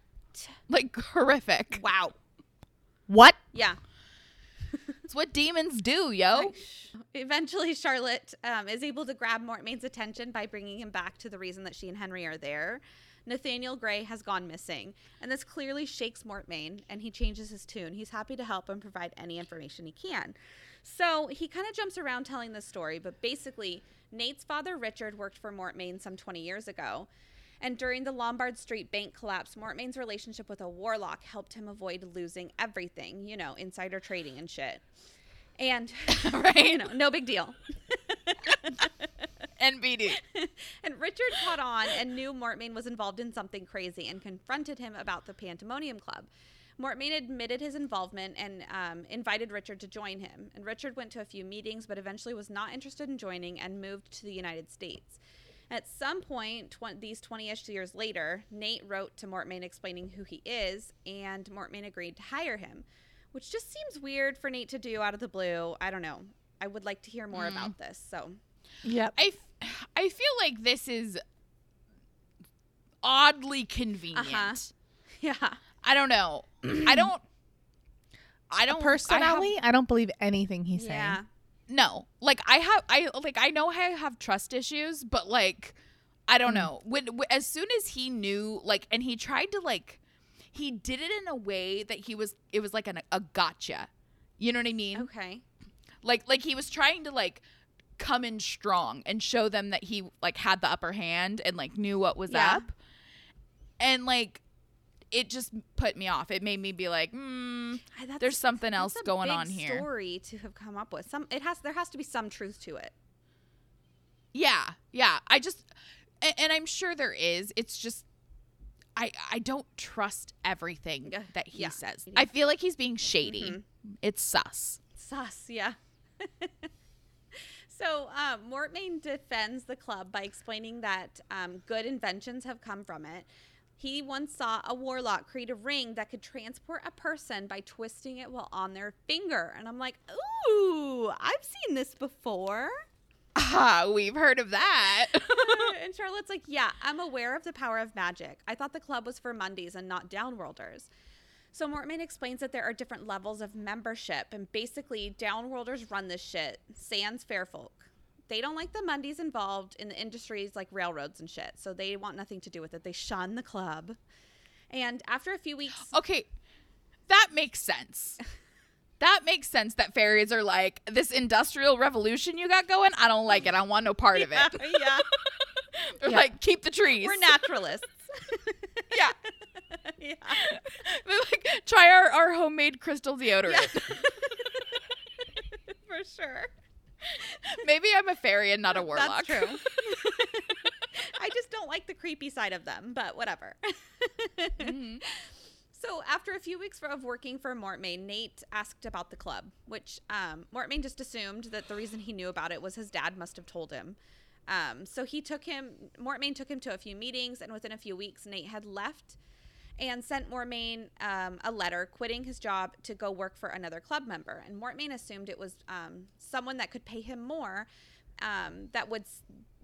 S1: Like horrific.
S3: Wow.
S2: What?
S3: Yeah.
S1: It's what demons do, yo.
S3: Eventually, Charlotte um, is able to grab Mortmain's attention by bringing him back to the reason that she and Henry are there. Nathaniel Gray has gone missing, and this clearly shakes Mortmain, and he changes his tune. He's happy to help and provide any information he can. So he kind of jumps around telling the story, but basically, Nate's father, Richard, worked for Mortmain some 20 years ago. And during the Lombard Street bank collapse, Mortmain's relationship with a warlock helped him avoid losing everything, you know, insider trading and shit. And,
S1: Right.
S3: you know, no big deal.
S1: NBD.
S3: and Richard caught on and knew Mortmain was involved in something crazy and confronted him about the Pandemonium Club. Mortmain admitted his involvement and um, invited Richard to join him. And Richard went to a few meetings, but eventually was not interested in joining and moved to the United States. At some point, tw- these 20 ish years later, Nate wrote to Mortmain explaining who he is, and Mortmain agreed to hire him, which just seems weird for Nate to do out of the blue. I don't know. I would like to hear more
S1: Mm.
S3: about this. So,
S2: Yep.
S1: I, f- I feel like this is oddly convenient.
S3: Uh-huh. yeah.
S1: I don't know. I don't. I don't
S2: Personally,
S1: I have,
S2: I, don't believe anything he's
S3: yeah.
S2: saying.
S1: No, like I have. I like. I know I have trust issues, but like, I don't
S2: Mm.
S1: know. When, when as soon as he knew, like, and he tried to like, he did it in a way that he was. It was like an, a gotcha. You know what I mean?
S3: Okay.
S1: like like he was trying to like come in strong and show them that he like had the upper hand and like knew what was
S3: Yeah.
S1: up and like it just put me off it made me be like mm,
S3: that's-
S1: there's something else going on here
S3: Story to have come up with some. It has. There has to be some truth to it.
S1: yeah yeah i just and, and i'm sure there is it's just i i don't trust everything that he
S3: yeah.
S1: says i feel like he's being shady
S3: Mhm.
S1: it's sus
S3: Sus. Yeah. so um, Mortmain defends the club by explaining that um, good inventions have come from it. He once saw a warlock create a ring that could transport a person by twisting it while on their finger. And I'm like, ooh, I've seen this before.
S1: ah we've heard of that
S3: and Charlotte's like, Yeah, I'm aware of the power of magic. I thought the club was for Mundies and not downworlders. So Mortmain explains that there are different levels of membership, and basically, downworlders run this shit. Sans Fairfolk. They don't like the Mundies involved in the industries like railroads and shit, so they want nothing to do with it. They shun the club. And after a few weeks,
S1: Okay, that makes sense. That makes sense that fairies are like this industrial revolution you got going. I don't like it. I want no part of it.
S3: yeah,
S1: They're
S2: Yeah.
S1: like keep the trees.
S3: we're naturalists.
S1: yeah.
S3: yeah.
S1: They're like try our, our homemade crystal deodorant.
S3: For sure.
S1: Maybe I'm a fairy and not a warlock.
S3: That's true. I just don't like the creepy side of them, but whatever.
S1: Mhm.
S3: So after a few weeks of working for Mortmain, Nate asked about the club, which um, Mortmain just assumed that the reason he knew about it was his dad must have told him. Um, so he took him, Mortmain took him to a few meetings, and within a few weeks, Nate had left and sent Mortmain um, a letter quitting his job to go work for another club member. And Mortmain assumed it was um, someone that could pay him more, um, that would s-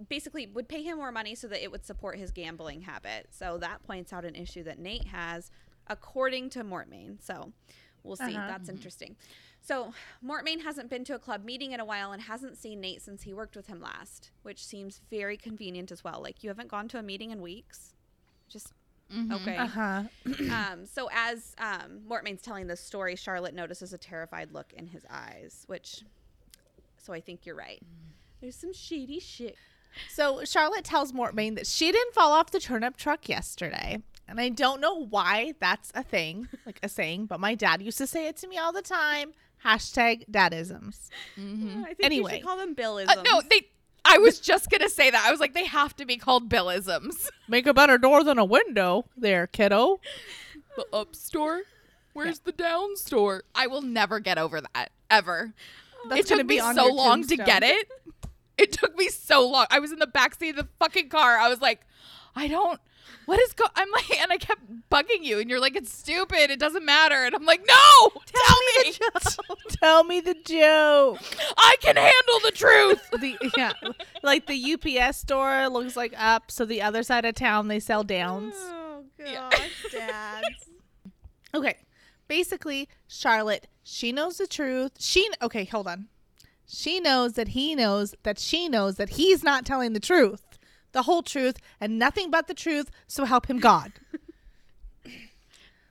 S3: basically would pay him more money so that it would support his gambling habit. So that points out an issue that Nate has, according to Mortmain. So we'll see.
S2: Uh-huh.
S3: That's interesting. So Mortmain hasn't been to a club meeting in a while and hasn't seen Nate since he worked with him last, which seems very convenient as well. Like you haven't gone to a meeting in weeks. Just
S1: Mhm.
S3: okay.
S2: Uh huh.
S3: um, so as um, Mortmain's telling this story, Charlotte notices a terrified look in his eyes, which. So I think you're right. There's some shady shit.
S2: So Charlotte tells Mortmain that she didn't fall off the turnip truck yesterday. And I don't know why that's a thing, like a saying, but my dad used to say it to me all the time. Hashtag dadisms.
S1: Mhm.
S3: I think
S2: Anyway.
S3: you should call them Billisms.
S1: Uh, no, they. I was just gonna say that. I was like, they have to be called Billisms.
S2: Make a better door than a window there, kiddo.
S1: The up store. Where's the down store? I will never get over that ever.
S2: That's
S1: it took
S2: gonna be
S1: me
S2: on
S1: so
S2: your
S1: long to get it. It took me so long. I was in the backseat of the fucking car. I was like, I don't. What is go? I'm like, and I kept bugging you, and you're like, it's stupid. It doesn't matter. And I'm like, no, tell me. the joke.
S2: Tell me the joke.
S1: I can handle the truth.
S2: The yeah, like the UPS store looks like up, so the other side of town they sell downs.
S3: Oh
S1: Yeah.
S3: gosh, dads.
S2: Okay. Basically, Charlotte, she knows the truth. She okay, hold on. She knows that he knows that she knows that he's not telling the truth. The whole truth and nothing but the truth, so help him God.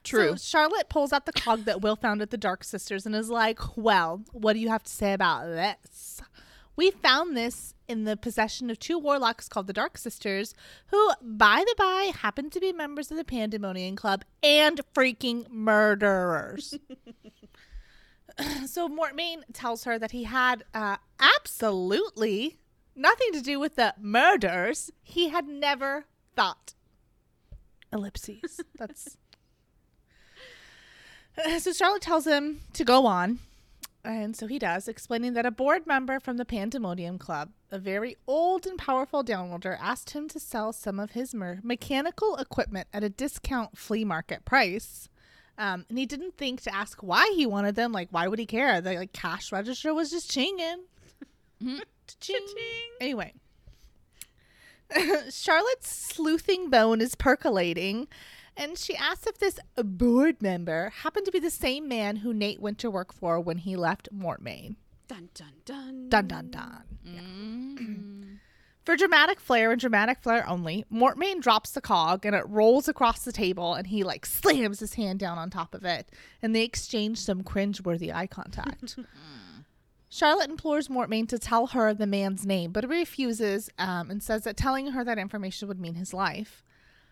S1: True.
S2: So Charlotte pulls out the cog that Will found at the Dark Sisters and is like, Well, what do you have to say about this? We found this in the possession of two warlocks called the Dark Sisters, who, by the by, happen to be members of the Pandemonium Club and freaking murderers. so Mortmain tells her that he had uh, absolutely nothing to do with the murders. He had never thought. Ellipses. That's. So Charlotte tells him to go on. And so he does, explaining that a board member from the Pandemonium Club, a very old and powerful Downworlder, asked him to sell some of his mer- mechanical equipment at a discount flea market price. Um, and he didn't think to ask why he wanted them. Like, why would he care? The like cash register was just chinging.
S1: Mhm.
S2: Cha-ching. Anyway, Charlotte's sleuthing bone is percolating, and she asks if this board member happened to be the same man who Nate went to work for when he left Mortmain.
S3: Dun dun dun.
S2: Dun dun dun.
S1: Mm.
S2: For dramatic flair and dramatic flair only, Mortmain drops the cog and it rolls across the table and he like slams his hand down on top of it and they exchange some cringeworthy eye contact. Charlotte implores Mortmain to tell her the man's name, but he refuses um, and says that telling her that information would mean his life.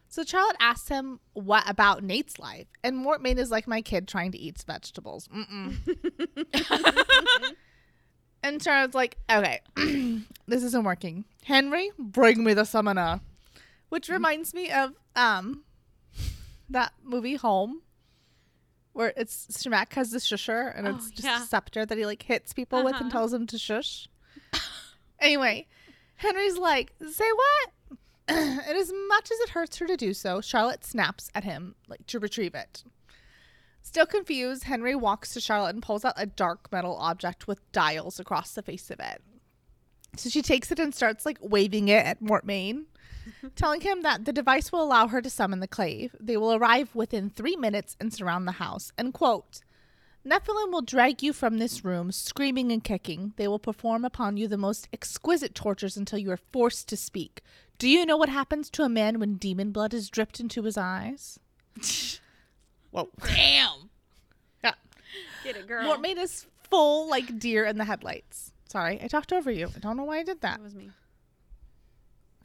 S2: So Charlotte asks him what about Nate's life, and Mortmain is like my kid trying to eat vegetables. Mm-mm. and Charlotte's like, okay, this isn't working. Henry, bring me the summoner. Which reminds me of um that movie Home. Where it's Smek has the shusher and
S3: Oh,
S2: it's just
S3: yeah.
S2: a scepter that he like hits people with and
S3: Uh-huh.
S2: tells them to shush. anyway, Henry's like, say what? and as much as it hurts her to do so, Charlotte snaps at him like to retrieve it. Still confused, Henry walks to Charlotte and pulls out a dark metal object with dials across the face of it. So she takes it and starts like waving it at Mortmain. Telling him that the device will allow her to summon the clave. They will arrive within three minutes and surround the house. And quote, Nephilim will drag you from this room, screaming and kicking. They will perform upon you the most exquisite tortures until you are forced to speak. Do you know what happens to a man when demon blood is dripped into his eyes? Whoa.
S1: Damn.
S2: Yeah.
S3: Get it, girl.
S2: Mortmain is full like deer in the headlights. Sorry, I talked over you. I don't know why I did that.
S3: It was me.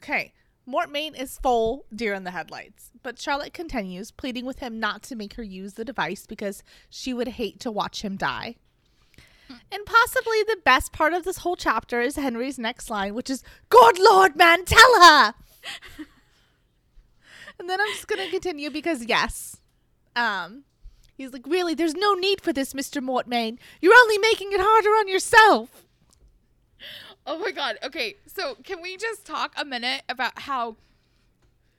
S2: Okay. Mortmain is full deer in the headlights, but Charlotte continues, pleading with him not to make her use the device because she would hate to watch him die. And possibly the best part of this whole chapter is Henry's next line, which is, Good Lord, man, tell her! and then I'm just going to continue because, yes, um, he's like, Really, there's no need for this, Mr. Mortmain. You're only making it harder on yourself.
S1: Oh my god. Okay, so can we just talk a minute about how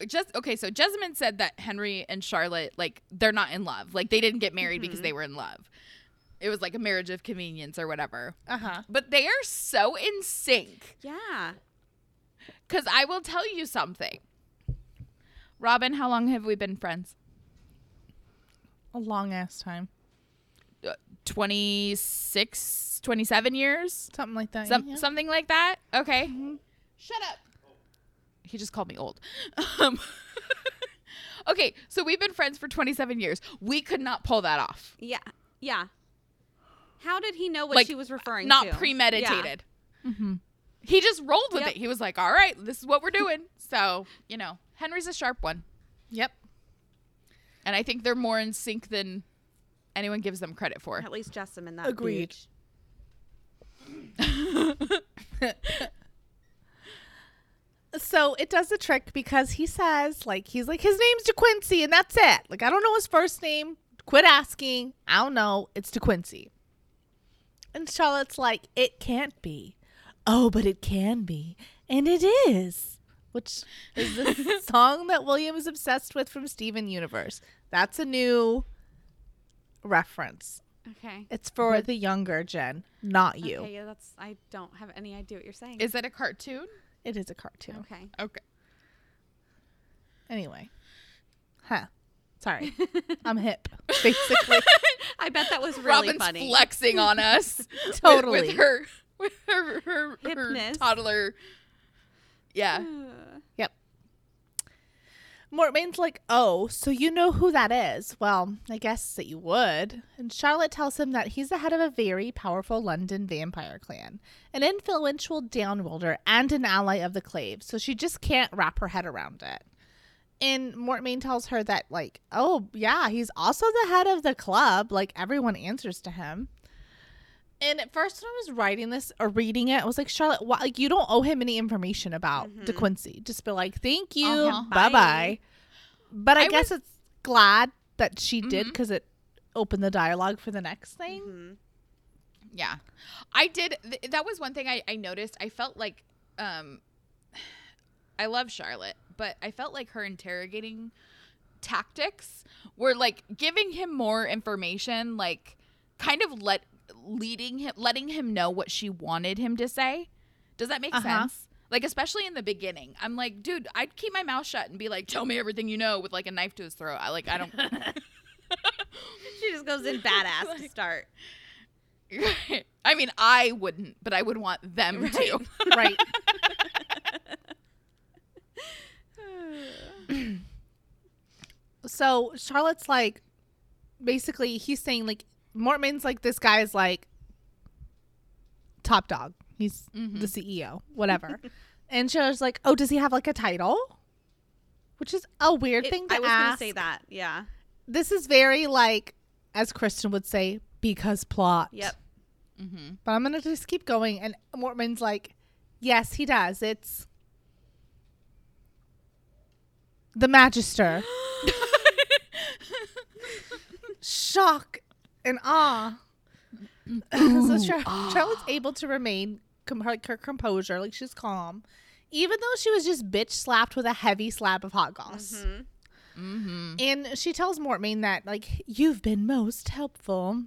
S1: just okay, so Jessamine said that Henry and Charlotte like they're not in love. Like they didn't get married because they were in love. It was like a marriage of convenience or whatever.
S2: Uh huh.
S1: But they are so in sync.
S3: Yeah.
S1: Cuz I will tell you something. Robin, how long have we been friends?
S2: A long ass time.
S1: Uh, 26 27 years?
S2: Something like that.
S1: Some,
S2: yeah.
S1: Something like that? Okay. Shut up. He just called me old. Um, okay, so we've been friends for 27 years. We could not pull that off.
S3: Yeah. Yeah. How did he know what
S1: Like,
S3: she was referring
S1: Not
S3: to?
S1: Not premeditated.
S2: Mm-hmm.
S1: He just rolled with
S3: Yep.
S1: it. He was like, all right, this is what we're doing. So, you know, Henry's a sharp one.
S2: Yep.
S1: And I think they're more in sync than anyone gives them credit for.
S3: At least Jessamine, that
S2: Agreed.
S3: bitch.
S2: So it does the trick because he says, like, he's like, his name's DeQuincy, and that's it. Like, I don't know his first name. Quit asking. I don't know. It's DeQuincy. And Charlotte's like, it can't be. Oh, but it can be. And it is. Which is the song that William is obsessed with from Steven Universe. That's a new reference.
S3: Okay.
S2: It's for the younger Jen, not you.
S3: Okay, yeah, that's I don't have any idea what you're saying.
S1: Is it a cartoon?
S2: It is a cartoon.
S3: okay.
S1: Okay.
S2: Anyway. Huh. Sorry. I'm hip, basically.
S3: I bet that was really
S1: Robin's
S3: funny.
S1: flexing on us.
S2: Totally.
S1: With, her with her her, her toddler. Yeah.
S2: Mortmain's like, oh, so you know who that is? Well, I guess that you would. And Charlotte tells him that he's the head of a very powerful London vampire clan, an influential downworlder, and an ally of the Clave, so she just can't wrap her head around it. And Mortmain tells her that, like, oh, yeah, he's also the head of the club. Like, everyone answers to him. And at first, when I was writing this or reading it, I was like, Charlotte, why, like, you don't owe him any information about
S3: Mhm.
S2: DeQuincy. Just be like, thank you,
S1: Uh-huh.
S2: bye bye.
S3: Bye.
S2: But I,
S1: I
S2: guess it's glad that she did
S1: Mhm.
S2: because it opened the dialogue for the next thing.
S3: Mhm.
S1: Yeah. I did th- that was one thing I, I noticed. I felt like um I love Charlotte, but I felt like her interrogating tactics were like giving him more information, like kind of let leading him letting him know what she wanted him to say. Does that make
S2: Uh-huh.
S1: sense? Like especially in the beginning. I'm like, dude, I'd keep my mouth shut and be like, tell me everything you know with like a knife to his throat. I like I don't
S3: She just goes in badass to
S1: Like-
S3: start.
S1: I mean, I wouldn't, but I would want them
S3: Right.
S1: to.
S2: right. So Charlotte's like, basically, he's saying like, Mortmain's like, this guy's like, top dog. He's
S1: Mhm.
S2: the CEO, whatever. and Charlotte's like, oh, does he have like a title? Which is a weird
S3: It-
S2: thing to
S3: I was
S2: ask.
S3: gonna say that. Yeah.
S2: This is very like, as Kristen would say, because plot.
S3: Yep.
S1: Mm-hmm.
S2: But I'm gonna just keep going. And Mortmain's like, yes, he does. It's the Magister. Shock and awe. so Char- Charlotte's able to remain com- like her composure, like she's calm, even though she was just bitch slapped with a heavy slab of hot goss.
S3: Mhm.
S1: Mm-hmm.
S2: And she tells Mortmain that, like, you've been most helpful.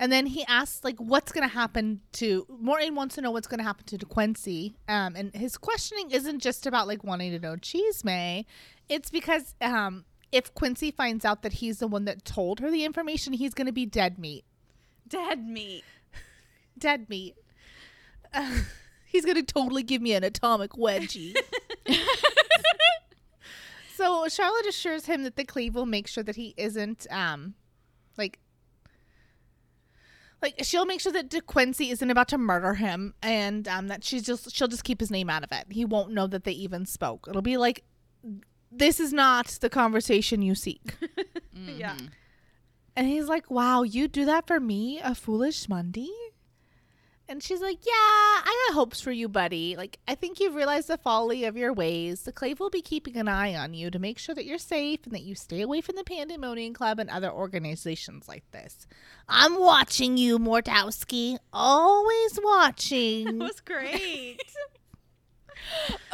S2: And then he asks, like, what's going to happen to Morton wants to know what's going to happen to De Quincy. Um, and his questioning isn't just about like wanting to know Cheese May. It's because um, if Quincy finds out that he's the one that told her the information, he's going to be dead meat.
S3: Dead meat.
S2: Dead meat. Uh, he's going to totally give me an atomic wedgie. so Charlotte assures him that the Clave will make sure that he isn't um like like she'll make sure that DeQuincy isn't about to murder him and um that she's just she'll just keep his name out of it. He won't know that they even spoke. It'll be like this is not the conversation you seek.
S3: Yeah.
S1: Mhm.
S2: And he's like, Wow, you do that for me, a foolish Mundy? And she's like, Yeah, I got hopes for you, buddy. Like, I think you've realized the folly of your ways. The Clave will be keeping an eye on you to make sure that you're safe and that you stay away from the Pandemonium Club and other organizations like this. I'm watching you, Mortowski. Always watching.
S3: That was great.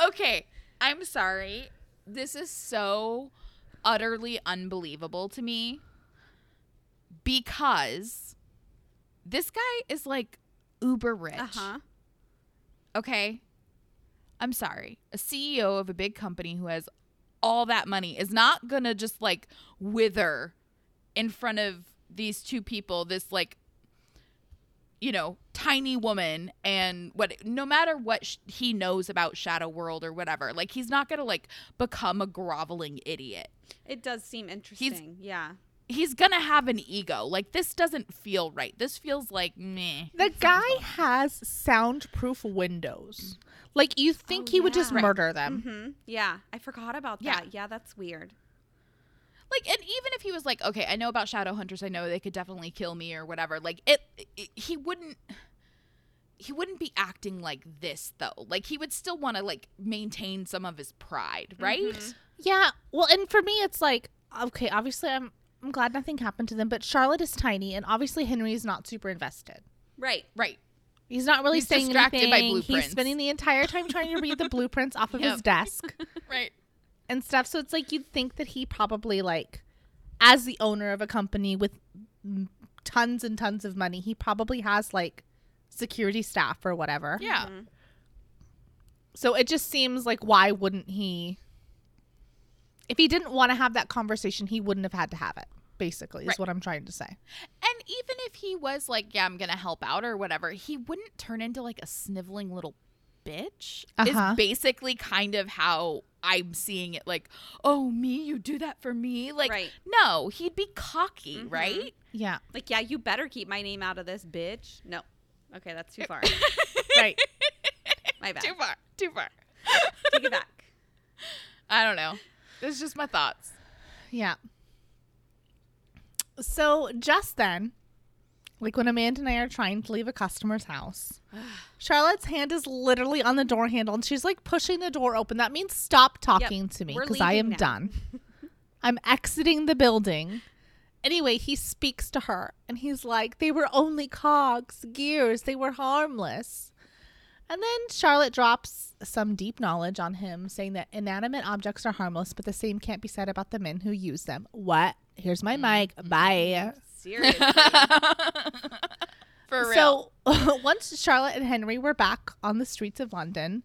S1: Okay, I'm sorry. This is so utterly unbelievable to me because this guy is like uber rich.
S3: uh huh.
S1: Okay. I'm sorry. A CEO of a big company who has all that money is not going to just like wither in front of these two people, this like, you know, tiny woman and what, no matter what sh- he knows about Shadow World or whatever, like he's not going to like become a groveling idiot.
S3: It does seem interesting. yeah.
S1: He's going to have an ego. Like this doesn't feel right. This feels like me
S2: the guy has soundproof windows. Like, you think
S3: Oh,
S2: he would just.
S3: Right.
S2: murder them.
S3: Mm-hmm. Yeah. I forgot about
S1: Yeah.
S3: that. Yeah, that's weird.
S1: like and even if he was like okay i know about shadow hunters i know they could definitely kill me or whatever like it, it he wouldn't he wouldn't be acting like this though like he would still want to like maintain some of his pride right
S3: Mhm.
S2: Yeah. Well, and for me, it's like, okay, obviously, I'm I'm glad nothing happened to them, but Charlotte is tiny, and obviously Henry is not super invested.
S3: Right.
S1: right
S2: He's not really
S1: He's
S2: saying
S1: distracted by
S2: anything. He's spending the entire time trying to read the blueprints off of his desk
S1: right
S2: and stuff. So it's like you'd think that he probably like, as the owner of a company with tons and tons of money, he probably has like security staff or whatever.
S1: yeah
S3: Mhm.
S2: So it just seems like why wouldn't he? If he didn't want to have that conversation, he wouldn't have had to have it. Basically, is
S1: Right.
S2: what I'm trying to say.
S1: and even if he was like yeah i'm gonna help out or whatever he wouldn't turn into like a sniveling little bitch
S2: Uh-huh.
S1: is basically kind of how i'm seeing it like oh me you do that for me like
S3: Right.
S1: no he'd be cocky
S3: Mhm.
S1: right
S2: Yeah.
S3: Like, yeah, you better keep my name out of this, bitch. No. Okay, that's too far.
S2: Right.
S3: My bad.
S1: too far too far
S3: Take it back.
S1: i don't know it's just my thoughts
S2: Yeah. So just then, like when Amanda and I are trying to leave a customer's house, Charlotte's hand is literally on the door handle and she's like pushing the door open. That means stop talking to me because I am
S3: now.
S2: done. I'm exiting the building. Anyway, he speaks to her and he's like, they were only cogs, gears, they were harmless. And then Charlotte drops some deep knowledge on him, saying that inanimate objects are harmless, but the same can't be said about the men who use them. What? Here's my mm-hmm. mic. Bye.
S3: Seriously.
S1: For real.
S2: So once Charlotte and Henry were back on the streets of London,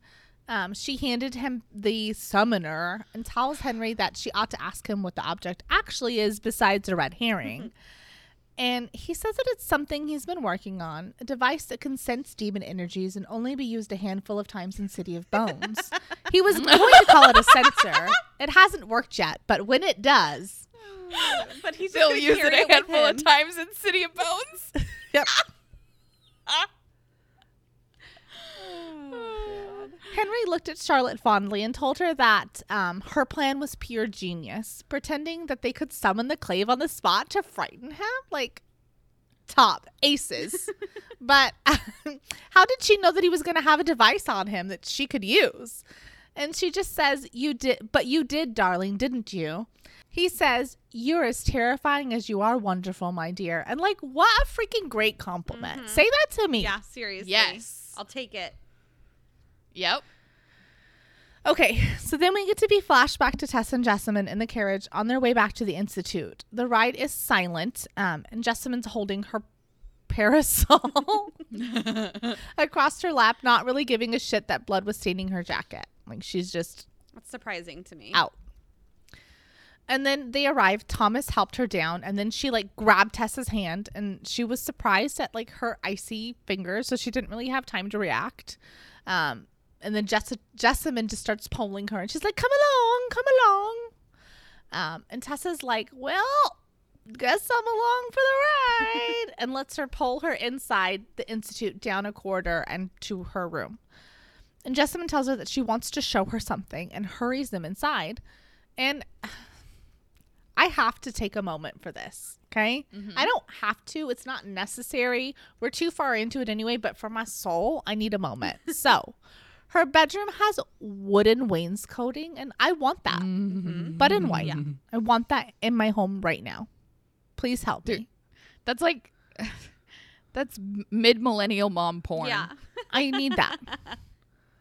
S2: um, she handed him the summoner and tells Henry that she ought to ask him what the object actually is besides a red herring. and he says that it's something he's been working on, a device that can sense demon energies and only be used a handful of times in City of Bones. he was going to call it a sensor. It hasn't worked yet, but when it does,
S3: but he's still
S1: They'll use it a
S3: with
S1: handful of times in City of Bones.
S2: yep. Henry looked at Charlotte fondly and told her that um, her plan was pure genius, pretending that they could summon the clave on the spot to frighten him. Like, top aces. but how did she know that he was going to have a device on him that she could use? And she just says, You did, but you did, darling, didn't you? He says, You're as terrifying as you are wonderful, my dear. And like, what a freaking great compliment.
S3: Mhm.
S2: Say that to me.
S3: Yeah, seriously.
S1: Yes.
S3: I'll take it.
S1: Yep.
S2: Okay, so then we get to be flashed back to Tess and Jessamine in the carriage on their way back to the Institute. The ride is silent, um, and Jessamine's holding her parasol across her lap, not really giving a shit that blood was staining her jacket. Like she's just
S3: That's surprising to me.
S2: out. And then they arrived. Thomas helped her down, and then she like grabbed Tessa's hand, and she was surprised at like her icy fingers, so she didn't really have time to react. Um, and then Jess- Jessamine just starts pulling her, and she's like, "Come along, come along." Um, and Tessa's like, "Well, guess I'm along for the ride," and lets her pull her inside the institute down a corridor and to her room. And Jessamine tells her that she wants to show her something and hurries them inside. And I have to take a moment for this. Okay. I don't have to. It's not necessary. We're too far into it anyway, but for my soul, I need a moment. so her bedroom has wooden wainscoting, and I want that, mm-hmm. but in white.
S3: Yeah.
S2: I want that in my home right now. Please help
S1: Dude.
S2: me.
S1: That's like that's mid millennial mom porn.
S3: Yeah.
S2: I need that.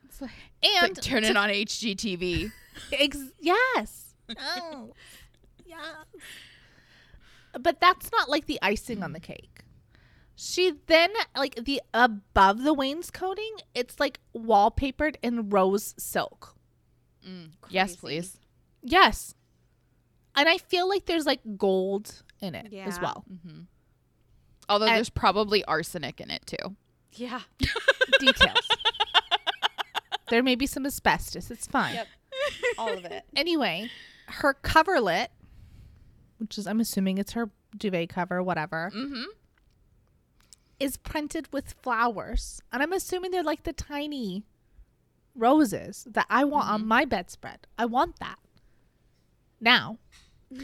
S1: It's like,
S2: And
S1: like turn
S2: to-
S1: it on HGTV.
S2: Ex- yes. Oh, yes. But that's not like the icing on the cake. She then like the above the wainscoting, it's like wallpapered in rose silk.
S1: yes, please.
S2: Yes. And I feel like there's like gold in it as
S3: Yeah.
S2: well.
S1: Although
S2: And-
S1: there's probably arsenic in it too.
S3: Yeah.
S2: Details. there may be some asbestos. It's fine.
S3: Yep. All of it.
S2: Anyway, her coverlet, which is I'm assuming it's her duvet cover, whatever,
S1: Mm-hmm.
S2: Is printed with flowers. And I'm assuming they're like the tiny roses that I want on mm-hmm. my bedspread. I want that. Now,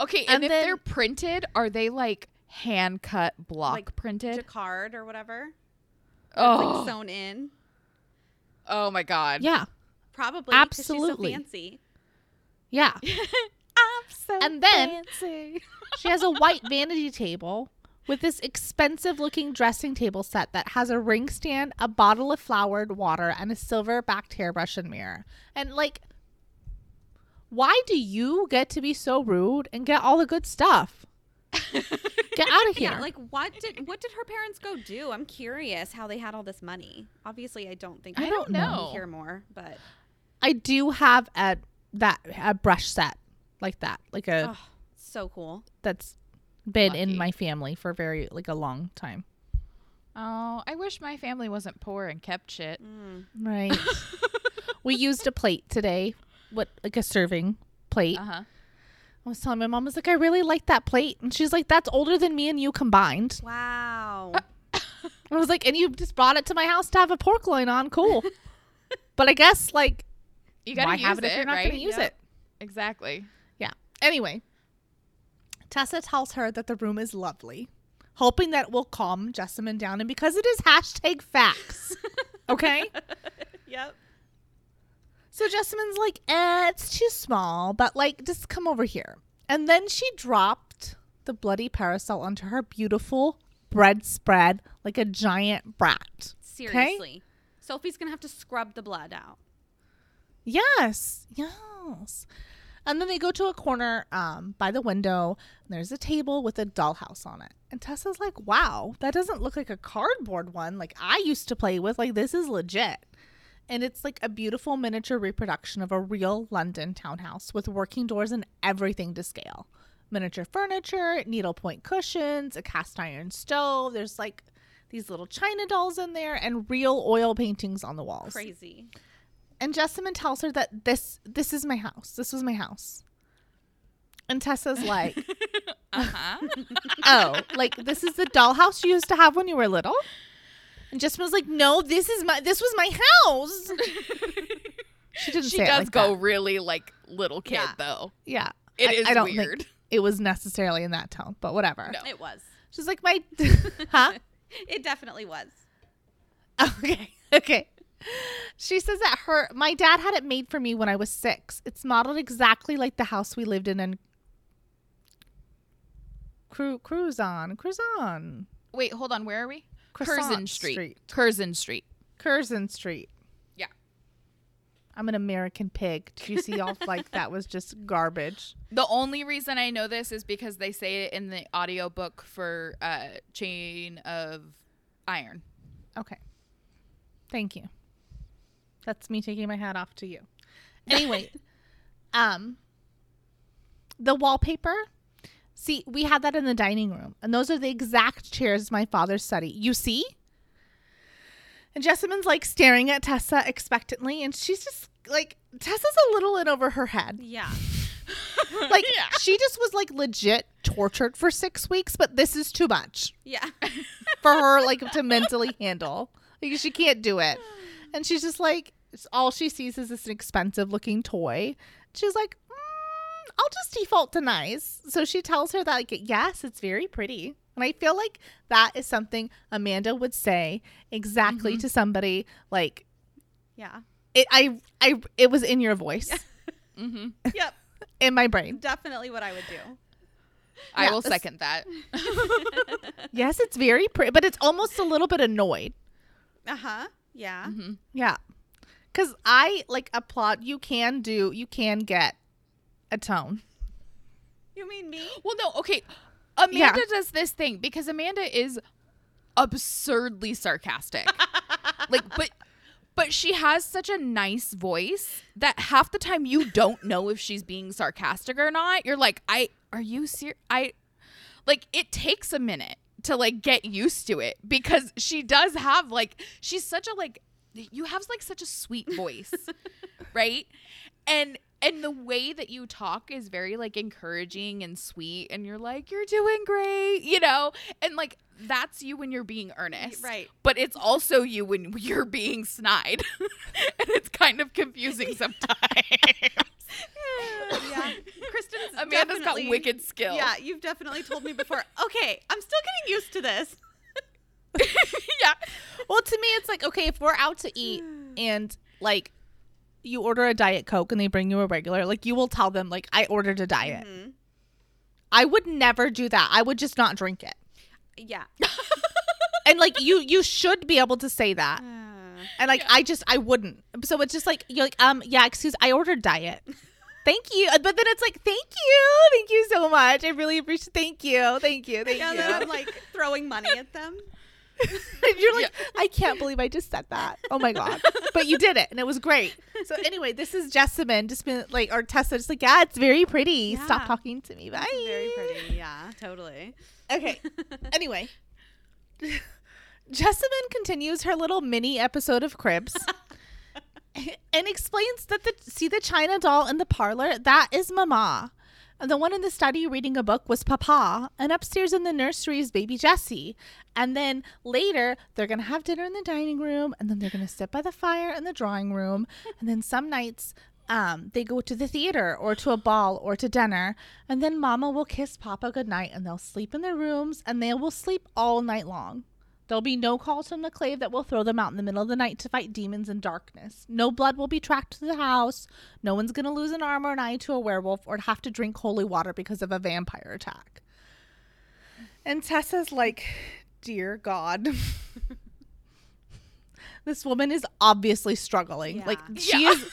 S1: Okay,
S2: And
S1: and, if
S2: then-
S1: they're printed, are they like hand cut block
S3: Like
S1: printed?
S3: Jacquard or whatever.
S1: oh,
S3: Like sewn in.
S1: oh my god.
S2: yeah,
S3: Probably. 'cause She's
S2: Absolutely.
S3: so fancy.
S2: yeah.
S1: I'm so
S2: And then-
S1: fancy.
S2: She has a white vanity table with this expensive looking dressing table set that has a ring stand, a bottle of flowered water, and a silver backed hairbrush and mirror. And like, why do you get to be so rude and get all the good stuff? Get out of here.
S3: Yeah, like what did what did her parents go do? I'm curious how they had all this money. Obviously, I don't think
S2: I
S3: we
S2: don't
S1: know.
S3: hear more, but
S2: I do have a that a brush set like that, like a
S3: oh, so cool.
S2: that's been in my family for very like a long time.
S1: Oh, I wish my family wasn't poor and kept shit.
S3: Mm.
S2: Right. we used a plate today, what like a serving plate.
S1: Uh huh.
S2: I was telling my mom, I was like, I really like that plate, and she's like, that's older than me and you combined.
S3: Wow.
S2: And I was like, and you just brought it to my house to have a pork loin on, cool. but I guess like,
S1: You gotta
S2: why
S1: use
S2: have it,
S1: it,
S2: if you're not
S1: right?
S2: going to use
S3: Yep.
S2: it?
S1: Exactly.
S2: Yeah. Anyway, Tessa tells her that the room is lovely, hoping that it will calm Jessamine down, and because it is hashtag facts. okay.
S3: yep.
S2: So Jessamine's like, eh, it's too small, but like, just come over here. And then she dropped the bloody parasol onto her beautiful bread spread like a giant brat.
S3: Seriously. Sophie's gonna have to scrub the blood out.
S2: Yes, yes. And then they go to a corner um, by the window. There's a table with a dollhouse on it. And Tessa's like, wow, that doesn't look like a cardboard one like I used to play with. Like, this is legit. And it's like a beautiful miniature reproduction of a real London townhouse with working doors and everything to scale. Miniature furniture, needlepoint cushions, a cast iron stove. There's like these little china dolls in there and real oil paintings on the walls.
S3: Crazy.
S2: And Jessamine tells her that this this is my house. This was my house. And Tessa's like,
S1: Uh huh.
S2: "Oh, like this is the dollhouse you used to have when you were little?" And Jessamine's like, "No, this is my this was my house." She didn't
S1: she
S2: say it
S1: does
S2: like
S1: go
S2: that.
S1: really like little kid
S3: Yeah.
S1: though.
S2: Yeah,
S1: It
S2: I,
S1: is
S2: I don't
S1: weird.
S2: think it was necessarily in that tone, but whatever.
S1: No.
S3: It was.
S2: She's like, "My, huh?"
S3: It definitely was.
S2: Okay. Okay. She says that her my dad had it made for me when I was six. It's modeled exactly like the house we lived in in Cru- Cruzon. Cruzon.
S1: Wait, hold on. Where are we? Curzon Street.
S2: Street.
S1: Curzon Street.
S2: Curzon Street.
S1: Yeah.
S2: I'm an American pig. Did you see all like that was just garbage?
S1: The only reason I know this is because they say it in the audiobook for uh, Chain of Iron.
S2: Okay. Thank you. That's me taking my hat off to you. Anyway, um the wallpaper. See, we had that in the dining room, and those are the exact chairs my father's study. You see? And Jessamine's like staring at Tessa expectantly, and she's just like Tessa's a little in over her head.
S3: Yeah.
S2: Like she just was like legit tortured for six weeks, but this is too much
S3: Yeah.
S2: for her like to mentally handle. Like she can't do it. And she's just like all she sees is this expensive looking toy. She's like, mm, I'll just default to nice. So she tells her that like yes, it's very pretty. And I feel like that is something Amanda would say exactly to somebody like
S3: Yeah.
S2: it I I it was in your voice
S1: Mm-hmm.
S3: Yep.
S2: in my brain.
S3: Definitely what I would do.
S1: I
S2: Yeah,
S1: will second that.
S2: Yes, it's very pretty, but it's almost a little bit annoyed.
S3: Uh huh. Yeah.
S1: hmm
S2: Yeah. Cuz I like applaud you can do you can get a tone.
S3: You mean me?
S1: Well, no, okay. Amanda
S2: Yeah.
S1: does this thing because Amanda is absurdly sarcastic. like, but but she has such a nice voice that half the time you don't know if she's being sarcastic or not. You're like, I are you serious? I like it takes a minute to like get used to it because she does have like she's such a like you have like such a sweet voice right? And and the way that you talk is very like encouraging and sweet and you're like you're doing great you know? And like that's you when you're being earnest.
S3: Right.
S1: but it's also you when you're being snide. And it's kind of confusing sometimes
S3: yeah. Kristen's
S1: amanda's got wicked skill
S3: Yeah, you've definitely told me before. Okay, I'm still getting used to this.
S1: yeah
S2: Well, to me it's like okay, if we're out to eat and like you order a diet coke and they bring you a regular, like you will tell them like I ordered a diet.
S3: Mhm.
S2: I would never do that. I would just not drink it.
S3: Yeah.
S2: And like you you should be able to say that. And like I just I wouldn't. So it's just like you're like um yeah, excuse I ordered diet. Thank you. Uh, But then it's like thank you. Thank you so much. I really appreciate thank you. Thank you. Thank
S3: yeah,
S2: you.
S3: then I'm like throwing money at them.
S2: You're like, I can't believe I just said that. Oh my god! But you did it, and it was great. So anyway, this is Jessamine just been like, or Tessa, just like, yeah, it's very pretty.
S3: Yeah.
S2: Stop talking to me. Bye.
S3: This very pretty. Yeah, totally.
S2: Okay. anyway, Jessamine continues her little mini episode of Cribs. and explains that the see the china doll in the parlor? That is mama. And the one in the study reading a book was papa and upstairs in the nursery is baby jessie. And then later they're gonna have dinner in the dining room and then they're gonna sit by the fire in the drawing room. And then some nights um, they go to the theater or to a ball or to dinner. And then mama will kiss papa goodnight and they'll sleep in their rooms and they will sleep all night long There'll be no calls from the clave that will throw them out in the middle of the night to fight demons in darkness. No blood will be tracked to the house. No one's going to lose an arm or an eye to a werewolf or have to drink holy water because of a vampire attack. And Tessa's like, Dear God. this woman is obviously struggling.
S3: Yeah.
S2: Like, she
S1: Yeah.
S2: is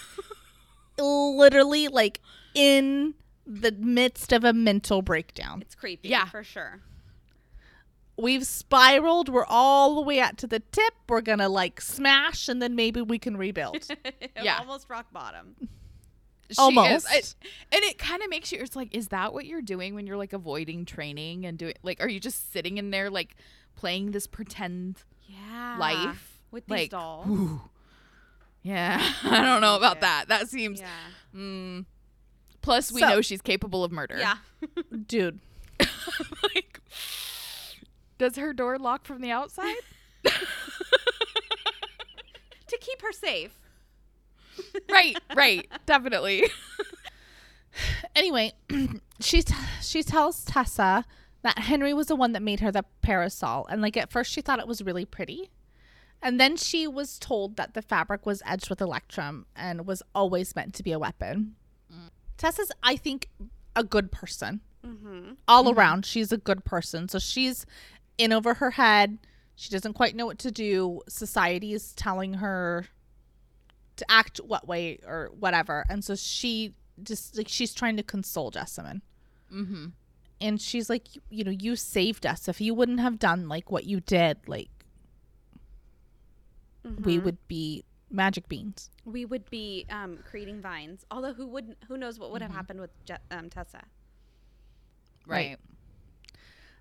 S2: literally like in the midst of a mental breakdown.
S3: It's creepy.
S1: Yeah.
S3: for sure.
S2: We've spiraled. We're all the way out to the tip. We're gonna like smash, and then maybe we can rebuild.
S1: Yeah.
S3: almost rock bottom.
S1: She is.
S2: Almost.
S1: I- and it kind of makes you it's like is that what you're doing when you're like avoiding training and doing like are you just sitting in there like playing this pretend
S3: Yeah,
S1: life
S3: with these
S1: like
S3: dolls.
S1: ooh. yeah i don't know about
S3: Yeah.
S1: that that seems
S3: Yeah,
S1: mm. plus we
S2: So-
S1: know she's capable of murder
S3: yeah.
S2: Dude,
S1: like does her door lock from the outside
S3: to keep her safe.
S1: right right definitely
S2: anyway, she t- she tells Tessa that Henry was the one that made her the parasol, and like at first she thought it was really pretty, and then she was told that the fabric was edged with electrum and was always meant to be a weapon. Tessa's, I think, a good person.
S3: Mm-hmm.
S2: all around she's a good person so she's in over her head she doesn't quite know what to do society is telling her to act what way or whatever. And so she just like she's trying to console Jessamine.
S1: Mm-hmm.
S2: And she's like, you, you know, you saved us. If you wouldn't have done like what you did, like we
S3: Mhm.
S2: would be magic beans.
S3: we would be um, creating vines. Although who wouldn't? Who knows what would
S2: Mm-hmm.
S3: have happened with Je- um, Tessa?
S1: Right.
S2: Right.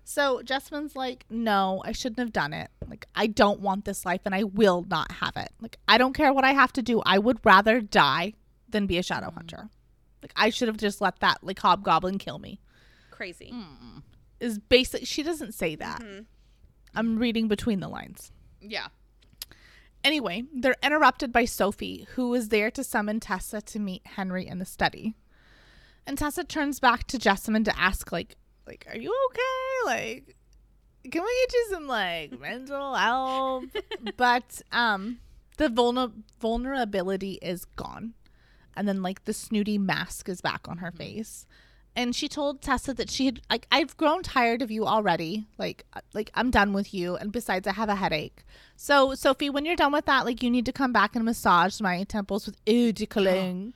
S2: So Jessamine's like, no, I shouldn't have done it. Like, I don't want this life and I will not have it. Like, I don't care what I have to do. I would rather die than be a shadow hunter. Like, I should have just let that, like, hobgoblin kill me.
S3: Crazy.
S1: Mm.
S2: Is basic. She doesn't say that.
S3: Mhm.
S2: I'm reading between the lines.
S1: Yeah.
S2: Anyway, they're interrupted by Sophie, who is there to summon Tessa to meet Henry in the study. And Tessa turns back to Jessamine to ask, like, like, are you okay? Like, can we get you some like mental help? but um, the vulner- vulnerability is gone, and then like the snooty mask is back on her face. And she told Tessa that she had like I've grown tired of you already. Like uh, like I'm done with you. And besides, I have a headache. So Sophie, when you're done with that, like you need to come back and massage my temples with eau de cologne.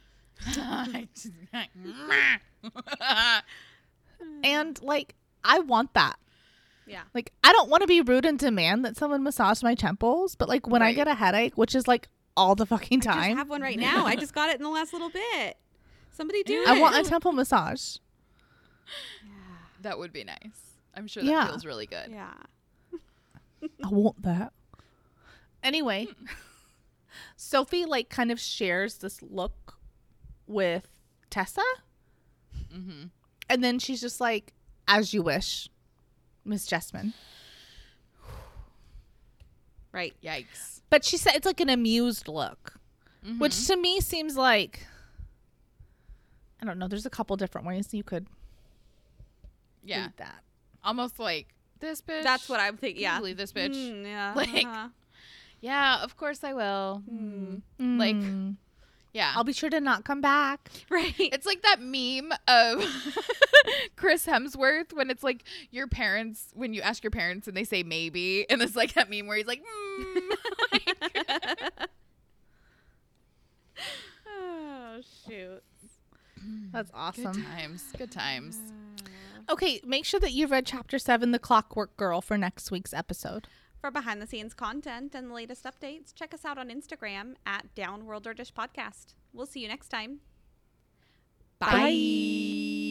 S2: And like I want that.
S3: Yeah.
S2: Like I don't want to be rude and demand that someone massage my temples, but like when I get a headache, which is like all the fucking time.
S3: I just have one right now. I just got it in the last little bit. Somebody do
S2: I
S3: it.
S2: I want a temple massage. Yeah.
S1: That would be nice. I'm sure that
S2: Yeah.
S1: feels really good.
S3: Yeah.
S2: I want that. Anyway, Sophie like kind of shares this look with Tessa,
S1: Mm-hmm.
S2: And then she's just like, "As you wish, Miss Jessamine."
S3: Right.
S1: Yikes.
S2: But she said it's like an amused look,
S1: Mhm.
S2: which to me seems like I don't know. There's a couple different ways you could
S1: yeah,
S2: read that.
S1: almost like this bitch.
S3: That's what I'm thinking. Yeah.
S1: believe this bitch.
S3: Mm, yeah.
S1: Like-
S3: uh-huh.
S1: Yeah, of course I will.
S3: Mm.
S1: Like-
S2: Mm.
S1: Yeah.
S2: I'll be sure to not come back.
S3: Right.
S1: It's like that meme of Chris Hemsworth when it's like your parents when you ask your parents and they say maybe and it's like that meme where he's like mm.
S3: oh shoot.
S2: That's awesome.
S1: good
S2: awesome.
S1: times good times
S2: Okay, make sure that you've read chapter seven, The Clockwork Girl, for next week's episode.
S3: For behind the scenes content and the latest updates, check us out on Instagram at Downworlder Dish Podcast. We'll see you next time.
S2: Bye.